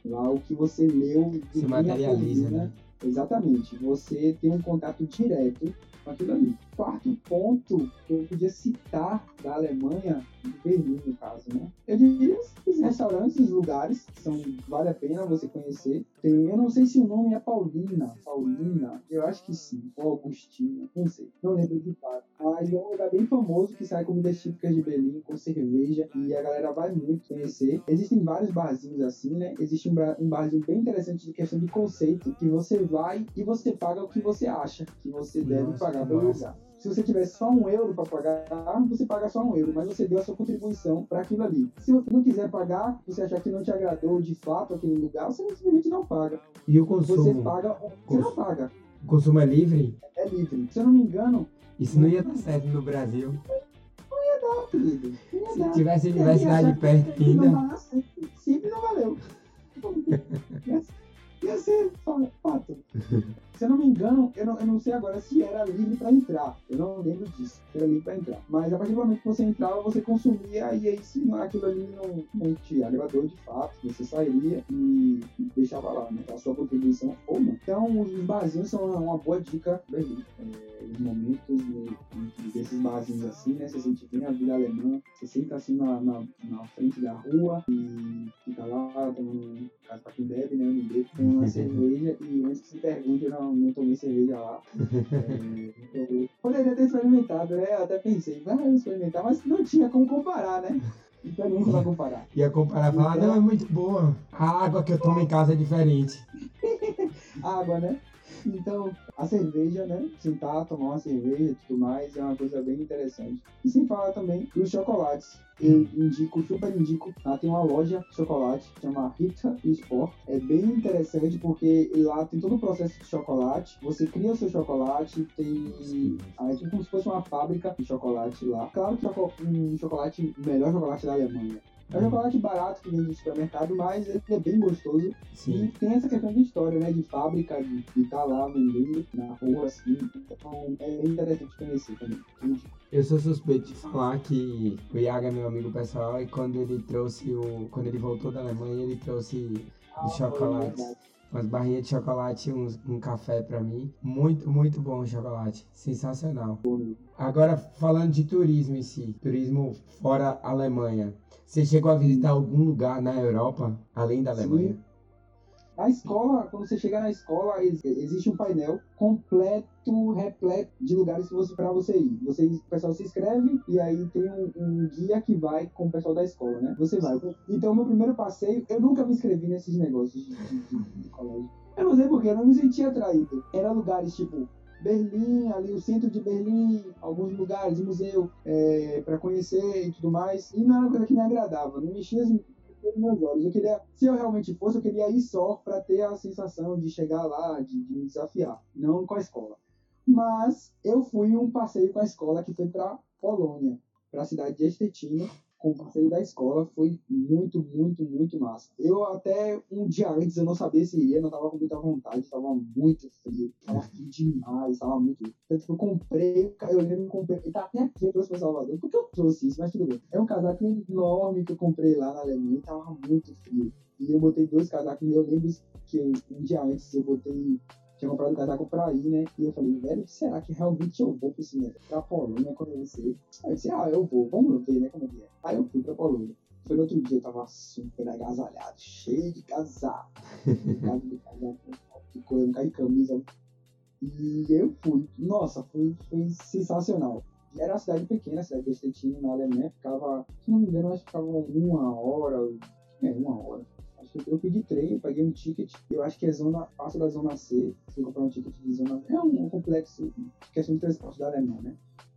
lá o que você leu. Se materializa, né? Exatamente, você tem um contato direto com aquilo ali. Quarto ponto que eu podia citar da Alemanha, de Berlim, no caso, né? Eu diria os restaurantes, os lugares, que são, vale a pena você conhecer. Tem, eu não sei se o nome é Paulina, Paulina, eu acho que sim, ou Agostina, não sei, não lembro de fato. Mas é um lugar bem famoso que sai comidas típicas de Berlim, com cerveja, e a galera vai muito conhecer. Existem vários barzinhos assim, né? Existe um, um barzinho bem interessante de questão de conceito, que você vai e você paga o que você acha que você deve Nossa, pagar pelo lugar. Se você tivesse só um euro para pagar, você paga só um euro, mas você deu a sua contribuição para aquilo ali. Se você não quiser pagar, você achar que não te agradou de fato aquele lugar, você simplesmente não paga. E o consumo? Você paga, você não paga. O consumo é livre? É livre. Se eu não me engano. Isso não ia dar certo no Brasil. Não ia dar, querido. Ia Se dar. tivesse universidade perto ainda. Simples não valeu. (laughs) ia ser fato. (laughs) Se eu não me engano, eu não, eu não sei agora se era livre para entrar. Eu não lembro disso. Era livre para entrar. Mas a partir do momento que você entrava, você consumia e aí se aquilo ali não, não te agradou de fato, você sairia e deixava lá, né? A sua contribuição ou não. Então, os barzinhos são uma boa dica Berlim. É, os momentos de, desses barzinhos assim, né? Você sente bem a vida alemã. Você senta assim na, na, na frente da rua e lá tomando caso pra quem bebe, né? Eu não bebo, com uma (laughs) cerveja e antes que se pergunte, não, não, não tomei cerveja lá. (laughs) É, poderia ter experimentado, né? Eu até pensei, vai experimentar, mas não tinha como comparar, né? Experiência pra comparar. Ia comparar e falar, não, é muito boa. A água que eu tomo em casa é diferente. (laughs) água, né? Então, a cerveja, né? Sentar, tomar uma cerveja e tudo mais é uma coisa bem interessante. E sem falar também dos chocolates. Eu indico, super indico, lá tem uma loja de chocolate, chama Rita Sport. É bem interessante porque lá tem todo o processo de chocolate. Você cria o seu chocolate, tem é tipo como se fosse uma fábrica de chocolate lá. Claro que um chocolate, melhor chocolate da Alemanha. É um chocolate barato que vem do supermercado, mas ele é bem gostoso. Sim. E tem essa questão de história, né? De fábrica, de estar tá lá vendendo na rua, assim. Então é interessante conhecer também. Eu sou suspeito de falar que o Iaga é meu amigo pessoal e quando ele trouxe o. Quando ele voltou da Alemanha, ele trouxe ah, os chocolates. Umas barrinhas de chocolate e um, um café para mim. Muito, muito bom o chocolate. Sensacional. Agora, falando de turismo em si, turismo fora Alemanha. Você chegou a visitar algum lugar na Europa, além da Alemanha? Sim. Na escola, quando você chega na escola, existe um painel completo, repleto de lugares que você, para você ir. Você, o pessoal se inscreve e aí tem um, um, guia que vai com o pessoal da escola, né? Você vai. Então, meu primeiro passeio, eu nunca me inscrevi nesses negócios de, de, de, de colégio. Eu não sei porquê, eu não me sentia atraído. Era lugares tipo Berlim, ali o centro de Berlim, alguns lugares, museu é, para conhecer e tudo mais. E não era uma coisa que me agradava, não mexia os meus olhos. Eu queria, se eu realmente fosse, eu queria ir só para ter a sensação de chegar lá, de, de me desafiar, não com a escola. Mas eu fui um passeio com a escola que foi para Polônia, para a cidade de Estetina, com o parceiro da escola foi muito, muito, muito massa. Eu até um dia antes eu não sabia se iria, não tava com muita vontade, tava muito frio, tava frio demais, tava muito. Tanto que eu comprei, eu lembro que comprei, tá até aqui, eu trouxe pra Salvador, porque eu trouxe isso, mas tudo bem. É um casaco enorme que eu comprei lá na Alemanha tava muito frio. E eu botei dois casacos, eu lembro que um dia antes eu botei tinha comprado um casaco pra ir, né? E eu falei, velho, será que realmente eu vou pra esse negócio? Pra Polônia conhecer? Aí eu disse, ah, eu vou, vamos ver, né? Como é que é. Aí eu fui pra Polônia. Foi no outro dia, eu tava super agasalhado, cheio de casaco. (laughs) casaco de casaco, de coisa, de camisa. E eu fui. Nossa, foi, foi sensacional. Era uma cidade pequena, a cidade de Estetino, na Alemanha. Ficava, se não me engano, acho que ficava uma hora, é, uma hora eu pedi trem, eu paguei um ticket, eu acho que é zona, passa da zona C, você comprar um ticket de zona é um, um complexo, questão de transporte da Alemanha, né?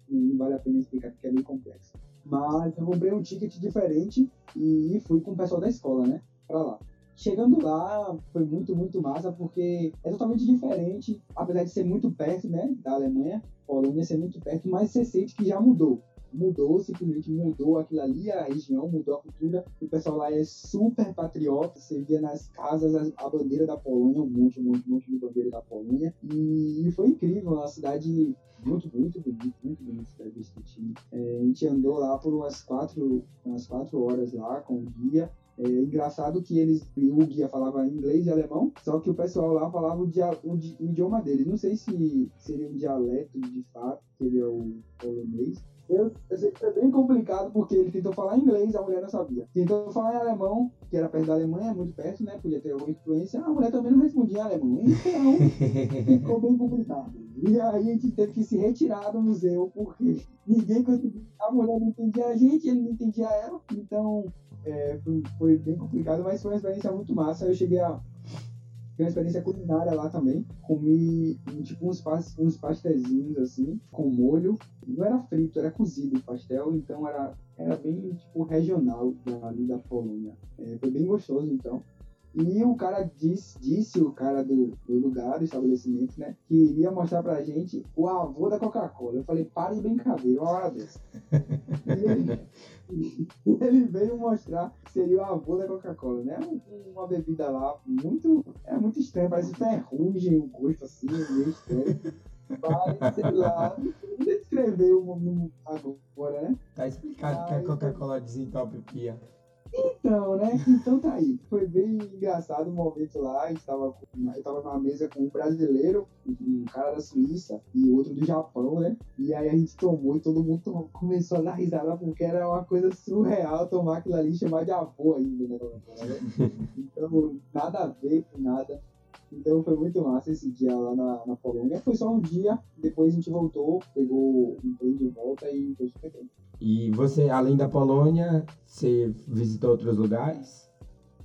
Não vale a pena explicar porque é meio complexo. Mas eu comprei um ticket diferente e fui com o pessoal da escola, né? Pra lá. Chegando lá, foi muito, muito massa, porque é totalmente diferente, apesar de ser muito perto, né, da Alemanha, Polônia ser muito perto, mas você sente que já mudou mudou, simplesmente mudou aquilo ali, a região, mudou a cultura. O pessoal lá é super patriota, você via nas casas a, bandeira da Polônia, um monte, um monte, um monte de bandeira da Polônia. E, foi incrível, uma cidade muito, muito bonita, muito bonita cidade de. É, a gente andou lá por umas quatro, umas quatro horas lá com o guia. É engraçado que eles, o guia falava inglês e alemão, só que o pessoal lá falava o, dia, o, o idioma deles. Não sei se seria um dialeto de fato, seria o polonês, eu, eu sei que foi bem complicado porque ele tentou falar inglês, a mulher não sabia. Tentou falar em alemão, que era perto da Alemanha, muito perto, né? Podia ter alguma influência. A mulher também não respondia em alemão. Então, (laughs) ficou bem complicado. E aí a gente teve que se retirar do museu porque ninguém conseguia. A mulher não entendia a gente, ele não entendia ela. Então, é, foi, foi bem complicado, mas foi uma experiência muito massa. Eu cheguei a tem uma experiência culinária lá também. Comi tipo uns, uns pastéis assim, com molho. Não era frito, era cozido o pastel, então era, era bem tipo regional ali da Polônia. É, foi bem gostoso então. E o cara disse, disse o cara do, do, lugar, do estabelecimento, né? Que iria mostrar pra gente o avô da Coca-Cola. Eu falei, para de brincadeira, uma hora dessa. (laughs) e (laughs) ele, veio mostrar que seria o avô da Coca-Cola, né? Uma bebida lá muito. É muito estranho, parece ferrugem o gosto assim, meio estranho. Mas, sei lá, não descrever o nome agora, né? Tá explicado que a Coca-Cola desentope pia. Então, né? Então tá aí. Foi bem engraçado o momento lá. A gente tava, eu tava numa mesa com um brasileiro, um cara da Suíça e outro do Japão, né? E aí a gente tomou e todo mundo tomou, começou a dar risada porque era uma coisa surreal tomar aquilo ali e chamar de avô ainda, né? (laughs) Então, nada a ver com nada. Então foi muito massa esse dia lá na, na Polônia. Foi só um dia, depois a gente voltou, pegou um trem de volta e foi super tempo. E você, além da Polônia, você visitou outros lugares?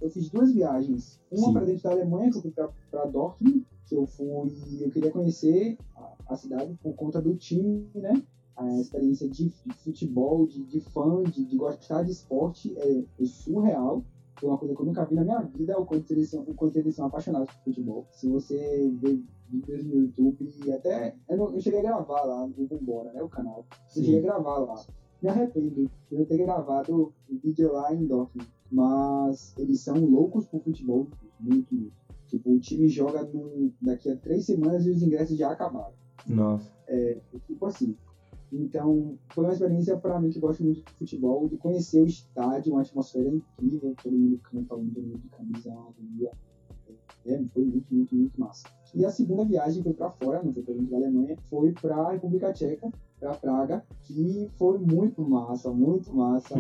Eu fiz duas viagens. Uma para dentro da Alemanha, que eu fui para Dortmund, que eu fui. Eu queria conhecer a, a cidade por conta do time, né? A experiência de, de futebol, de, de fã, de, de gostar de esporte é, é surreal. Foi uma coisa que eu nunca vi na minha vida, o quanto eles são, o quanto eles são apaixonados por futebol. Se você vê vídeos no YouTube, e até. Eu, não- eu cheguei a gravar lá no Vambora, né? O canal. Eu cheguei a gravar lá. Me arrependo de eu ter gravado o vídeo lá em Dortmund. Mas eles são loucos por futebol, muito, muito. Tipo, o time joga no- daqui a três semanas e os ingressos já acabaram. Nossa. Tipo assim. Então, foi uma experiência para mim que gosto muito de futebol, de conhecer o estádio, uma atmosfera incrível, todo mundo canta, todo mundo de camisa, alegria. É, foi muito, muito, muito massa. E a segunda viagem foi para fora, não foi para dentro da Alemanha, foi para a República Tcheca, para Praga, que foi muito massa, muito massa.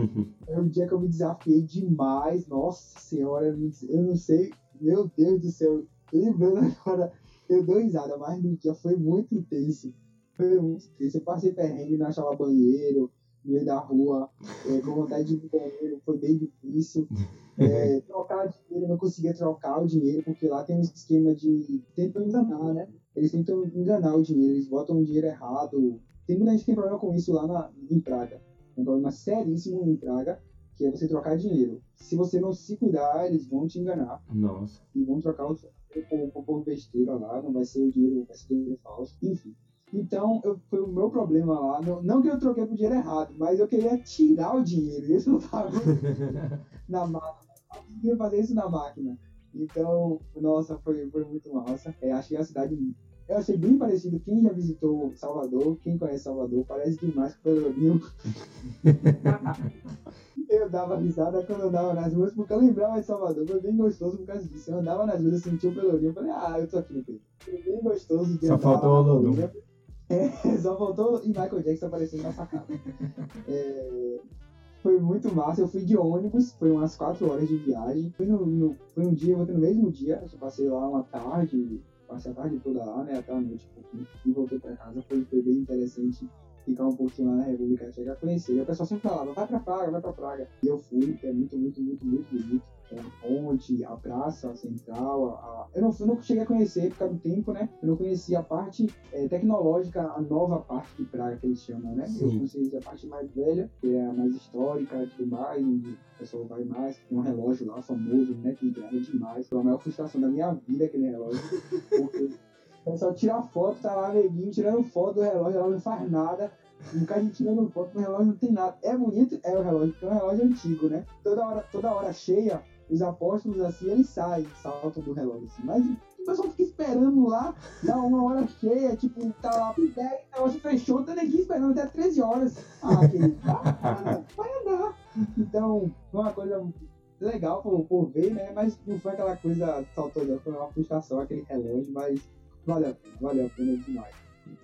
Foi um dia que eu me desafiei demais. Nossa senhora, eu não- eu não sei. Meu Deus do céu. Lembrando agora, eu dou risada, mas no dia foi muito intenso. Intenso. Eu passei perrengue, não achava banheiro, no meio da rua, eh, com vontade de ir no banheiro, foi bem difícil. Eh, (laughs) trocar dinheiro, não conseguia trocar o dinheiro, porque lá tem um esquema de. tentam enganar, né? Eles tentam enganar o dinheiro, eles botam o dinheiro errado. Tem muita gente que tem problema com isso lá na, em Praga. É um problema seríssimo em Praga, que é você trocar dinheiro. Se você não se cuidar, eles vão te enganar Nossa. e vão trocar o dinheiro por, por, por besteira lá, não vai ser o dinheiro, vai ser dinheiro falso, enfim. Então, eu, foi o meu problema lá. Não, não que eu troquei pro dinheiro errado, mas eu queria tirar o dinheiro. e Isso não tava (laughs) na máquina. Eu conseguia fazer isso na máquina. Então, nossa, foi, foi muito massa. É, achei a cidade. Eu achei bem parecido. Quem já visitou Salvador, quem conhece Salvador, parece demais com o Pelourinho. (laughs) eu dava risada quando andava nas ruas, porque eu lembrava de Salvador. Foi bem gostoso por causa disso. Eu andava nas ruas, eu sentia o Pelourinho. Eu falei, ah, eu tô aqui no Pedro. Foi bem gostoso de Só andar faltou lá o na Lodum. Paulínia. É, só faltou e Michael Jackson aparecendo na sacada. É, foi muito massa. Eu fui de ônibus, foi umas 4 horas de viagem. Fui no, no- foi um dia, eu voltei no mesmo dia. Eu passei lá uma tarde, passei a tarde toda lá, né? Até a noite um pouquinho. E voltei pra casa. Foi, foi bem interessante ficar um pouquinho lá na República Tcheca, conhecer. E o pessoal sempre falava, vai pra Praga, vai pra Praga. E eu fui, é muito, muito, muito, muito bonito. É, a ponte, a praça central, a, a- eu, não, eu não cheguei a conhecer por causa do tempo, né? Eu não conhecia a parte é, tecnológica, a nova parte de Praga que eles chamam, né? Eu Sim. conheci a parte mais velha, que é a mais histórica e tudo mais, onde o pessoal vai mais, tem um relógio lá famoso, né? Que grande demais. Foi a maior frustração da minha vida aquele relógio, porque o pessoal tira foto, tá lá neguinho tirando foto do relógio, relógio não faz nada. Um cara tirando foto do relógio não tem nada. É bonito? É o relógio, porque é um relógio antigo, né? Toda hora, toda hora cheia, os apóstolos assim, eles saem, saltam do relógio assim. Mas o pessoal fica esperando lá, dá uma hora cheia, tipo, tá lá, pega, o negócio fechou, tá neguinho esperando até 13 horas. Ah, querido, vai, vai andar. Então, foi uma coisa legal por, por ver, né? Mas não foi aquela coisa saltadora, foi uma frustração aquele relógio, mas valeu valeu a pena demais.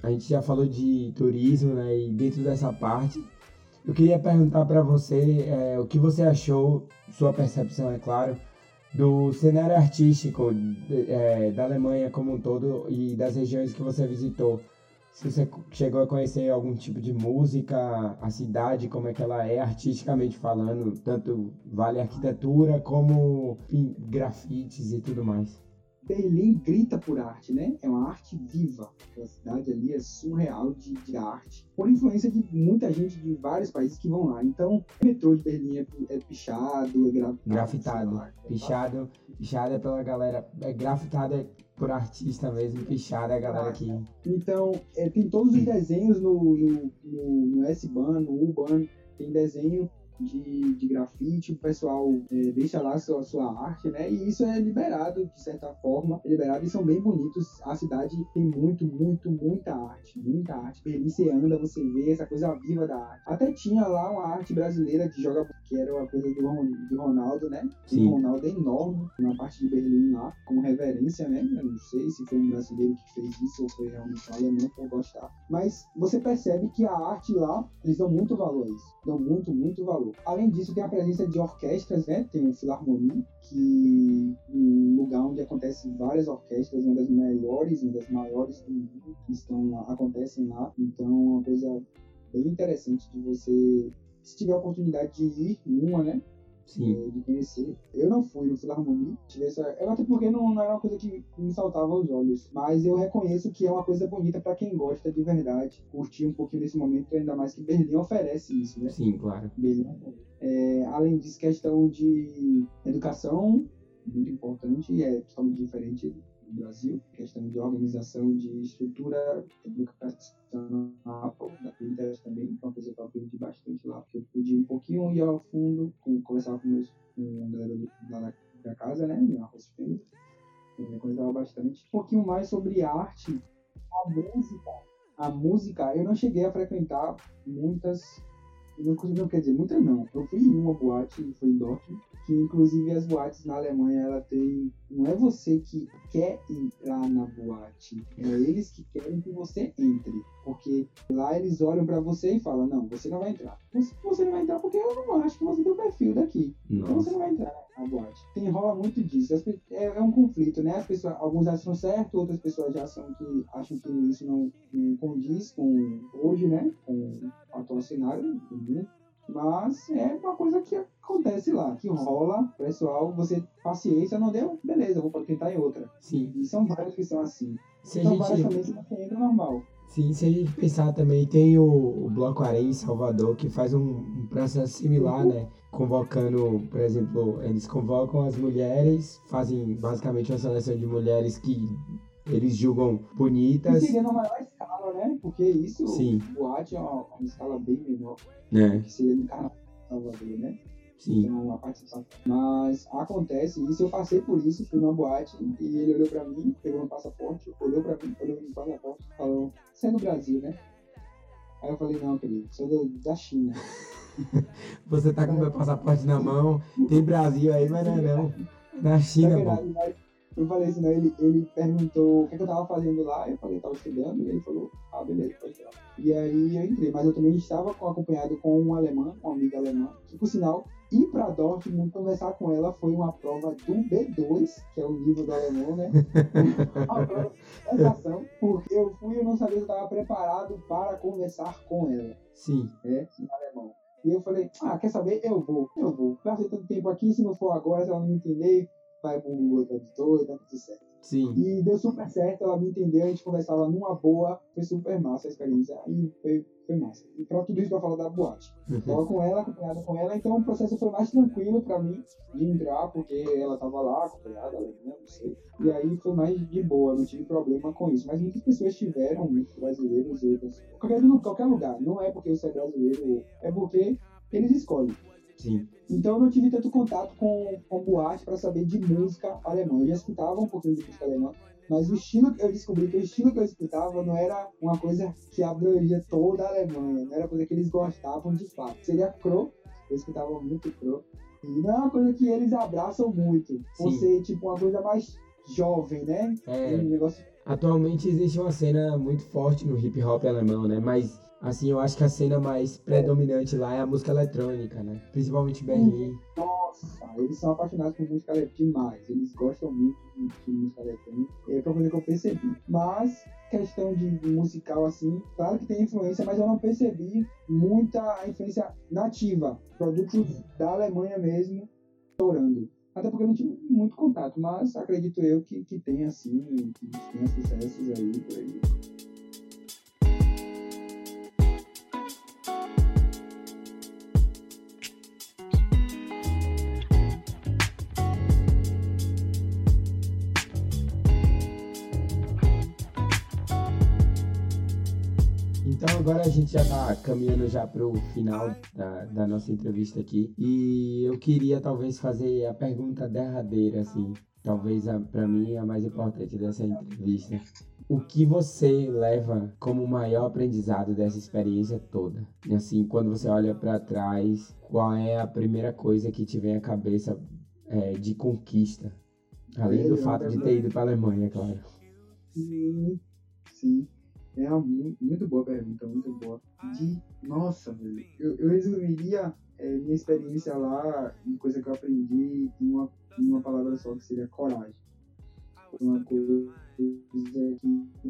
A gente já falou de turismo, né? E dentro dessa parte, eu queria perguntar para você é, o que você achou, sua percepção, é claro, do cenário artístico de- é, da Alemanha como um todo e das regiões que você visitou. Se você chegou a conhecer algum tipo de música, a cidade, como é que ela é artisticamente falando, tanto vale arquitetura como grafites e tudo mais. Berlim grita por arte, né? É uma arte viva. Aquela cidade ali é surreal de, de arte. Por influência de muita gente de vários países que vão lá. Então, o metrô de Berlim é, é pichado, é grafitado. Grafitado. lá, é Pichado, pichado é pela galera. É grafitado é por artista mesmo, pichado é a galera que. Então, é, tem todos os desenhos no, no, no, no S-Bahn, no U-Bahn, tem desenho de, de grafite, o pessoal é, deixa lá sua, sua arte, né? E isso é liberado, de certa forma, é liberado e são bem bonitos. A cidade tem muito, muito, muita arte, muita arte. Berlim você anda, você vê essa coisa viva da arte. Até tinha lá uma arte brasileira de joga que era uma coisa do, de Ronaldo, né? Sim. O Ronaldo é enorme na parte de Berlim lá, como reverência, né? Eu não sei se foi um brasileiro que fez isso ou foi realmente um alemão por gostar. Mas você percebe que a arte lá, eles dão muito valor a isso. Dão muito, muito valor. Falou. Além disso, tem a presença de orquestras, né? Tem o Filarmonia, que é um lugar onde acontecem várias orquestras, uma das melhores, uma das maiores do mundo, que estão lá, acontecem lá. Então, é uma coisa bem interessante de você, se tiver a oportunidade de ir numa, né? Sim. de conhecer. Eu não fui no essa, é até porque não, não era uma coisa que me saltava aos olhos, mas eu reconheço que é uma coisa bonita para quem gosta de verdade, curtir um pouquinho desse momento, ainda mais que Berlim oferece isso, né? Sim, claro. Berlim. É, além disso, questão de educação, muito importante, é totalmente diferente do Brasil, questão de organização, de estrutura, educacional, da Pinterest também, que é uma coisa que eu aprendi bastante lá, que eu pude um pouquinho ir ao fundo, com, conversar com, meus, com a galera da, da casa, né, minha host family, eu conversava bastante. Um pouquinho mais sobre arte, a música, a música, eu não cheguei a frequentar muitas não quer dizer, muitas não. Eu fui em uma boate, foi em Dortmund, que inclusive as boates na Alemanha, ela tem. Não é você que quer entrar na boate, é eles que querem que você entre. Porque lá eles olham pra você e falam: Não, você não vai entrar. Você, não vai entrar porque eu não acho que você tem o perfil daqui. Então você Nossa. não vai entrar na boate. Tem, rola muito disso. As é, é um conflito, né? As pessoas, alguns acham certo, outras pessoas já acham que, acham que isso não, não condiz com hoje, né? Com o atual cenário do mundo. Mas é uma coisa que acontece lá, que rola, pessoal, você, paciência, não deu? Beleza, vou tentar em outra. Sim. E são vários que são assim. Se São várias gente. também que entra normal. Sim, se a gente pensar também, tem o, o Bloco Areia em Salvador, que faz um, um processo similar, né? Convocando, por exemplo, eles convocam as mulheres, fazem basicamente uma seleção de mulheres que eles julgam E bonitas. seria na maior escala, né? Porque isso, Sim. boate é uma, uma escala bem menor, né? que seria no de Salvador, né? Sim. Então, a participação. Mas acontece isso, eu passei por isso, fui numa boate e ele olhou pra mim, pegou meu passaporte, olhou pra mim, olhou no passaporte, falou, você é do Brasil, né? Aí eu falei, não, querido, sou do, da China. (laughs) Você tá com meu passaporte na mão, tem Brasil aí, mas não é não. Na (laughs) Na China, verdade, mas eu falei assim, não, ele, ele perguntou o que, que eu tava fazendo lá, eu falei, tava estudando, e ele falou, ah, beleza, pode entrar. E aí eu entrei, mas eu também estava com- acompanhado com uma alemã, uma amiga alemã, que por sinal, ir pra Dortmund conversar com ela foi uma prova do B2, que é o nível do alemão, né? uma (laughs) prova de conversação, porque eu fui e eu não sabia se eu estava preparado para conversar com ela Sim, né, em alemão. E eu falei, ah, quer saber? Eu vou, eu vou. Passei tanto tempo aqui, se não for agora, se ela não me entender, vai pro Tradutor e tá tudo certo. sim. E deu super certo, ela me entendeu, a gente conversava numa boa, foi super massa a experiência, e foi, foi massa. E pra tudo isso pra falar da boate. Tava com ela, acompanhada com ela, então o processo foi mais tranquilo pra mim de entrar, porque ela tava lá, acompanhada, né, não sei. E aí foi mais de boa, não tive problema com isso. Mas muitas pessoas tiveram, muitos brasileiros e outras. Qualquer, qualquer lugar, não é porque você é brasileiro, é porque eles escolhem. Sim, Então eu não tive tanto contato com, com boate para saber de música alemã. Eu já escutava um pouquinho de música alemã, mas o estilo que eu descobri que o estilo que eu escutava não era uma coisa que abrangia toda a Alemanha, não era coisa que eles gostavam de fato. Seria Crow, eu escutava muito Crow. E não é uma coisa que eles abraçam muito, por Sim. ser tipo uma coisa mais jovem, né? é. Um negócio Atualmente existe uma cena muito forte no hip hop alemão, né? Mas assim, eu acho que a cena mais predominante lá é a música eletrônica, né? Principalmente em Berlim. Nossa, eles são apaixonados por música eletrônica demais. Eles gostam muito de, de música eletrônica. É uma coisa que eu percebi. Mas, questão de musical, assim, claro que tem influência, mas eu não percebi muita influência nativa. Produtos da Alemanha mesmo, estourando. Até porque eu não tive muito contato, mas acredito eu que, que tem, assim, que tenha sucessos aí por aí. Agora a gente já tá caminhando já pro final da, da nossa entrevista aqui. E eu queria talvez fazer a pergunta derradeira, assim. Talvez a, pra mim a mais importante dessa entrevista. O que você leva como maior aprendizado dessa experiência toda? E assim, quando você olha pra trás, qual é a primeira coisa que te vem à cabeça é, de conquista? Além do fato de ter ido pra Alemanha, claro. Sim, sim. É uma mu- muito boa pergunta, muito boa. De, nossa, velho, eu, eu resumiria é, minha experiência lá, e coisa que eu aprendi em uma, em uma palavra só, que seria coragem. Uma coisa que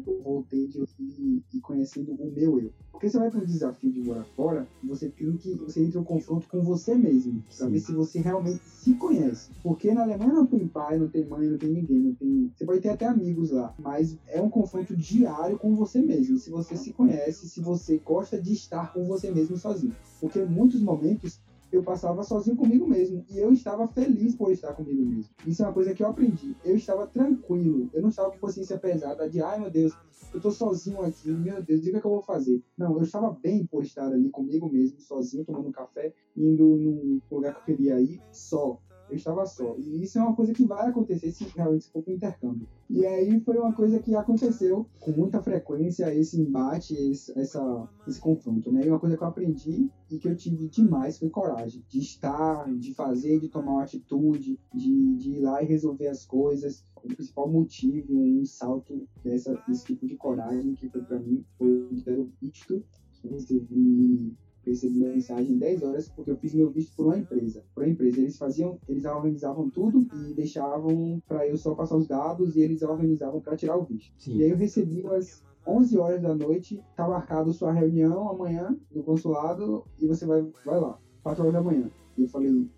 eu voltei de e, e conhecendo o meu eu. Porque você vai para um desafio de morar fora, você tem que você entra em um confronto com você mesmo, ver se você realmente se conhece. Porque na Alemanha não tem pai, não tem mãe, não tem ninguém, não tem. Você pode ter até amigos lá, mas é um confronto diário com você mesmo. Se você se conhece, se você gosta de estar com você mesmo sozinho. Porque em muitos momentos eu passava sozinho comigo mesmo. E eu estava feliz por estar comigo mesmo. Isso é uma coisa que eu aprendi. Eu estava tranquilo. Eu não estava com consciência pesada de, ai meu Deus, eu tô sozinho aqui, meu Deus, diga o que eu vou fazer. Não, eu estava bem por estar ali comigo mesmo, sozinho, tomando café, indo num lugar que eu queria ir, só eu estava só. E isso é uma coisa que vai acontecer se realmente for para o intercâmbio. E aí foi uma coisa que aconteceu com muita frequência, esse embate, esse, essa, esse confronto, né? E uma coisa que eu aprendi e que eu tive demais foi coragem. De estar, de fazer, de tomar uma atitude, de, de ir lá e resolver as coisas. O principal motivo, um salto dessa, desse tipo de coragem que foi para mim, foi o visto que recebi recebi uma mensagem 10 horas porque eu fiz meu visto por uma empresa. Por uma empresa, eles faziam, eles organizavam tudo e deixavam para eu só passar os dados e eles organizavam para tirar o visto. Sim. E aí eu recebi às 11 horas da noite, tá marcado sua reunião amanhã no consulado e você vai, vai lá, 4 horas da manhã. E eu falei,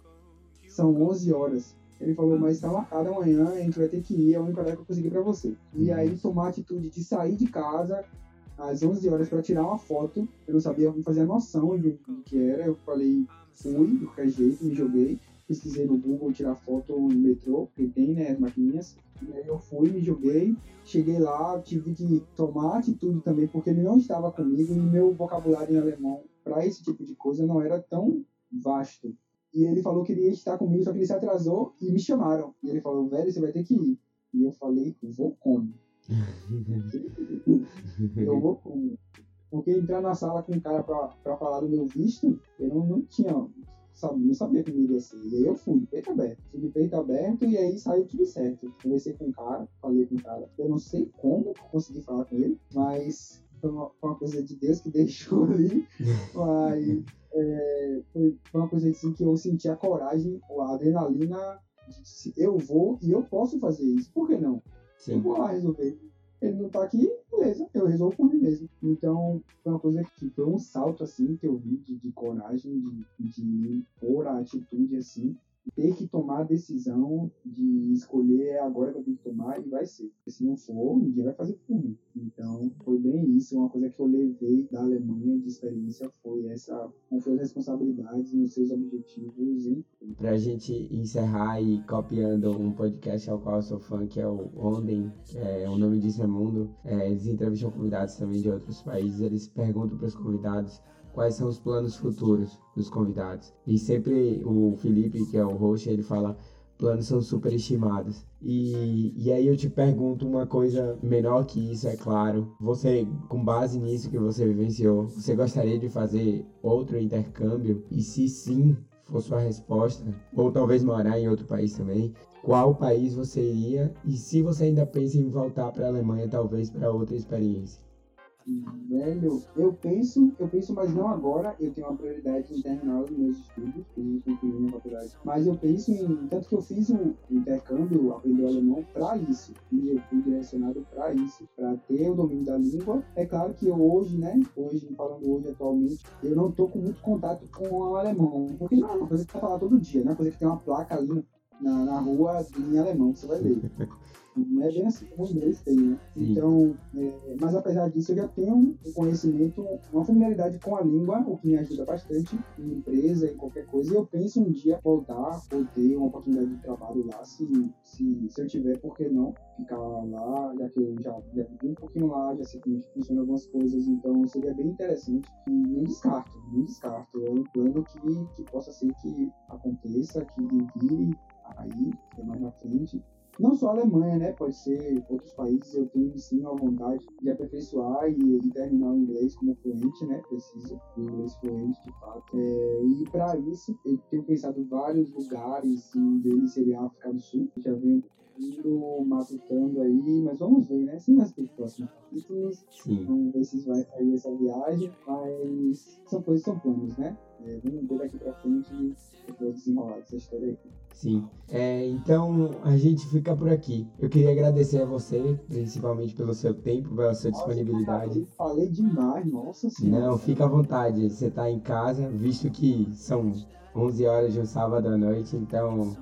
são 11 horas. Ele falou, mas está marcado amanhã, a gente vai ter que ir, é a única hora que eu consegui para você. E aí tomar a atitude de sair de casa, às 11 horas para tirar uma foto. Eu não sabia, não fazia noção de o que era. Eu falei, fui, de qualquer jeito, me joguei. Pesquisei no Google tirar foto no metrô, porque tem, né, as maquininhas. E aí eu fui, me joguei. Cheguei lá, tive que tomar atitude também, porque ele não estava comigo e meu vocabulário em alemão para esse tipo de coisa não era tão vasto. E ele falou que iria estar comigo, só que ele se atrasou e me chamaram. E ele falou, velho, você vai ter que ir. E eu falei, vou como? (laughs) eu vou com. Porque entrar na sala com um cara pra, pra falar do meu visto, eu não, não tinha. Sabe, não sabia como iria ser. E aí eu fui, peito aberto. Fui de peito aberto e aí saiu tudo certo. Conversei com o cara, falei com o cara. Eu não sei como consegui falar com ele, mas foi uma, foi uma coisa de Deus que (laughs) deixou ali. mas é, foi, uma coisa assim que eu senti a coragem, a adrenalina eu vou e eu posso fazer isso. Por que não? Sim. Eu vou lá resolver. Ele não tá aqui, beleza, eu resolvo por mim mesmo. Então, foi uma coisa que foi um salto, assim, que eu vi de, de coragem, de, de pôr a atitude, assim, ter que tomar a decisão de escolher é agora que eu tenho que tomar e vai ser. Se não for, ninguém vai fazer por mim. Então, foi bem isso. Uma coisa que eu levei da Alemanha de experiência foi essa, foi as responsabilidades nos seus objetivos e Pra gente encerrar e copiando um podcast ao qual eu sou fã, que é o Onden, que é o nome disso é Mundo, é, eles entrevistam convidados também de outros países, eles perguntam para os convidados quais são os planos futuros dos convidados. E sempre o Felipe, que é o host, ele fala planos são superestimados. E, e aí eu te pergunto uma coisa menor que isso, é claro. Você, com base nisso que você vivenciou, você gostaria de fazer outro intercâmbio? E se sim, for sua resposta, ou talvez morar em outro país também, qual país você iria? E se você ainda pensa em voltar para a Alemanha, talvez para outra experiência? Velho, eu penso, eu penso, mas não agora. Eu tenho uma prioridade em terminar os meus estudos, minha faculdade. Mas eu penso em. Tanto que eu fiz o intercâmbio, aprender o alemão para isso. E eu fui direcionado para isso, para ter o domínio da língua. É claro que eu hoje, né? Hoje, falando hoje atualmente, eu não tô com muito contato com o alemão. Porque não é uma coisa que você falar todo dia, né? Coisa que tem uma placa ali na, na rua em alemão, você vai ler. Não é bem assim como o inglês tem, né? Então, é, mas apesar disso, eu já tenho um conhecimento, uma familiaridade com a língua, o que me ajuda bastante em empresa, em qualquer coisa. E eu penso um dia voltar ou ter uma oportunidade de trabalho lá, se, se, se eu tiver, por que não? Ficar lá, já que eu já, já vivi um pouquinho lá, já sei como é que funciona algumas coisas, então seria bem interessante. E não descarto, não descarto. É um plano que, que possa ser que aconteça, que vire aí, mais na frente não só a Alemanha, né? Pode ser outros países. Eu tenho sim a vontade de aperfeiçoar e, e terminar o inglês como fluente, né? Preciso do inglês fluente de fato. É, e para isso, eu tenho pensado vários lugares, um deles seria a África do Sul. Já venho indo matutando aí, mas vamos ver, né? Cenas dos próximos capítulos. Sim. Vamos ver se vai sair essa viagem, mas são coisas, são planos, né? É, vamos ver daqui pra frente o desenrolar essa história aí. Sim. É, então a gente fica por aqui. Eu queria agradecer a você, principalmente pelo seu tempo, pela sua disponibilidade. Eu falei demais, nossa senhora. Não, fica à vontade. Você tá em casa, visto que são 11 horas de um sábado à noite, então,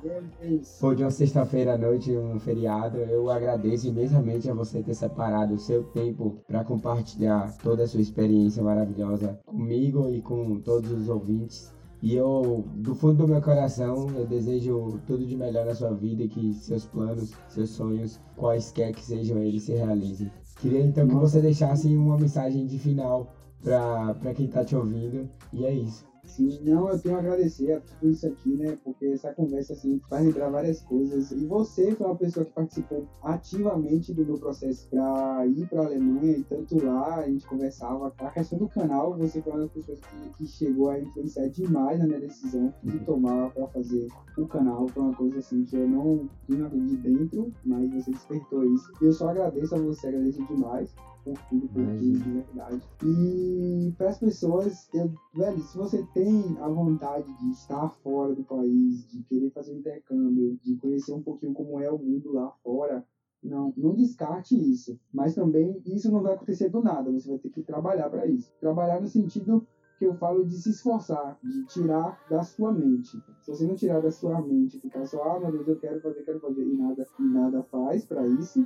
ou de uma sexta-feira à noite, um feriado, eu agradeço imensamente a você ter separado o seu tempo para compartilhar toda a sua experiência maravilhosa comigo e com todos os ouvintes. E eu, do fundo do meu coração, eu desejo tudo de melhor na sua vida e que seus planos, seus sonhos, quaisquer que sejam eles, se realizem. Queria então que você deixasse uma mensagem de final para quem está te ouvindo. E é isso. Sim, não, eu tenho a agradecer a tudo isso aqui, né? Porque essa conversa, assim, faz lembrar várias coisas. E você foi uma pessoa que participou ativamente do meu processo para ir para a Alemanha, e tanto lá a gente conversava. A questão do canal, você foi uma das pessoas que, que chegou a influenciar demais na minha decisão de tomar para fazer o canal. Foi uma coisa, assim, que eu não tinha de dentro, mas você despertou isso. Eu só agradeço a você, agradeço demais por tudo, de verdade. E para as pessoas, eu, velho, se você tem a vontade de estar fora do país, de querer fazer um intercâmbio, de conhecer um pouquinho como é o mundo lá fora, não, não descarte isso. Mas também isso não vai acontecer do nada, você vai ter que trabalhar para isso. Trabalhar no sentido que eu falo de se esforçar, de tirar da sua mente. Se você não tirar da sua mente, ficar só, ah, meu Deus, eu quero fazer, quero fazer, e nada, e nada faz para isso,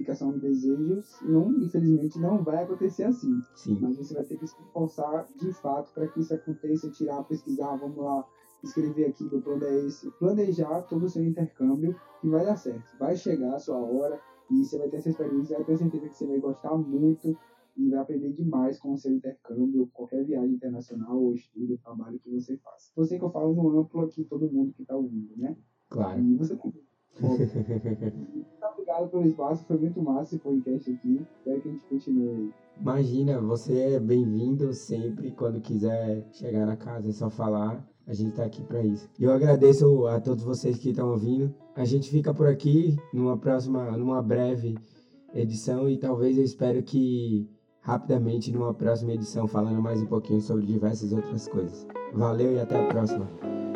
fica só no desejo, não, infelizmente não vai acontecer assim. Sim. Mas você vai ter que se esforçar de fato para que isso aconteça, tirar, pesquisar, vamos lá, escrever aqui, o plano é esse, planejar todo o seu intercâmbio que vai dar certo. Vai chegar a sua hora e você vai ter essa experiência, vai ter certeza que você vai gostar muito e vai aprender demais com o seu intercâmbio, qualquer viagem internacional ou estudo, trabalho que você faça. Você que eu falo no amplo aqui, todo mundo que está ouvindo, né? Claro. E você também. obrigado pelo espaço, foi muito massa esse podcast aqui. Espero que a gente continue. Imagina, você é bem-vindo sempre. Quando quiser chegar na casa, é só falar. A gente tá aqui para isso. Eu agradeço a todos vocês que estão ouvindo. A gente fica por aqui numa próxima, numa breve edição e talvez eu espero que rapidamente numa próxima edição falando mais um pouquinho sobre diversas outras coisas. Valeu e até a próxima.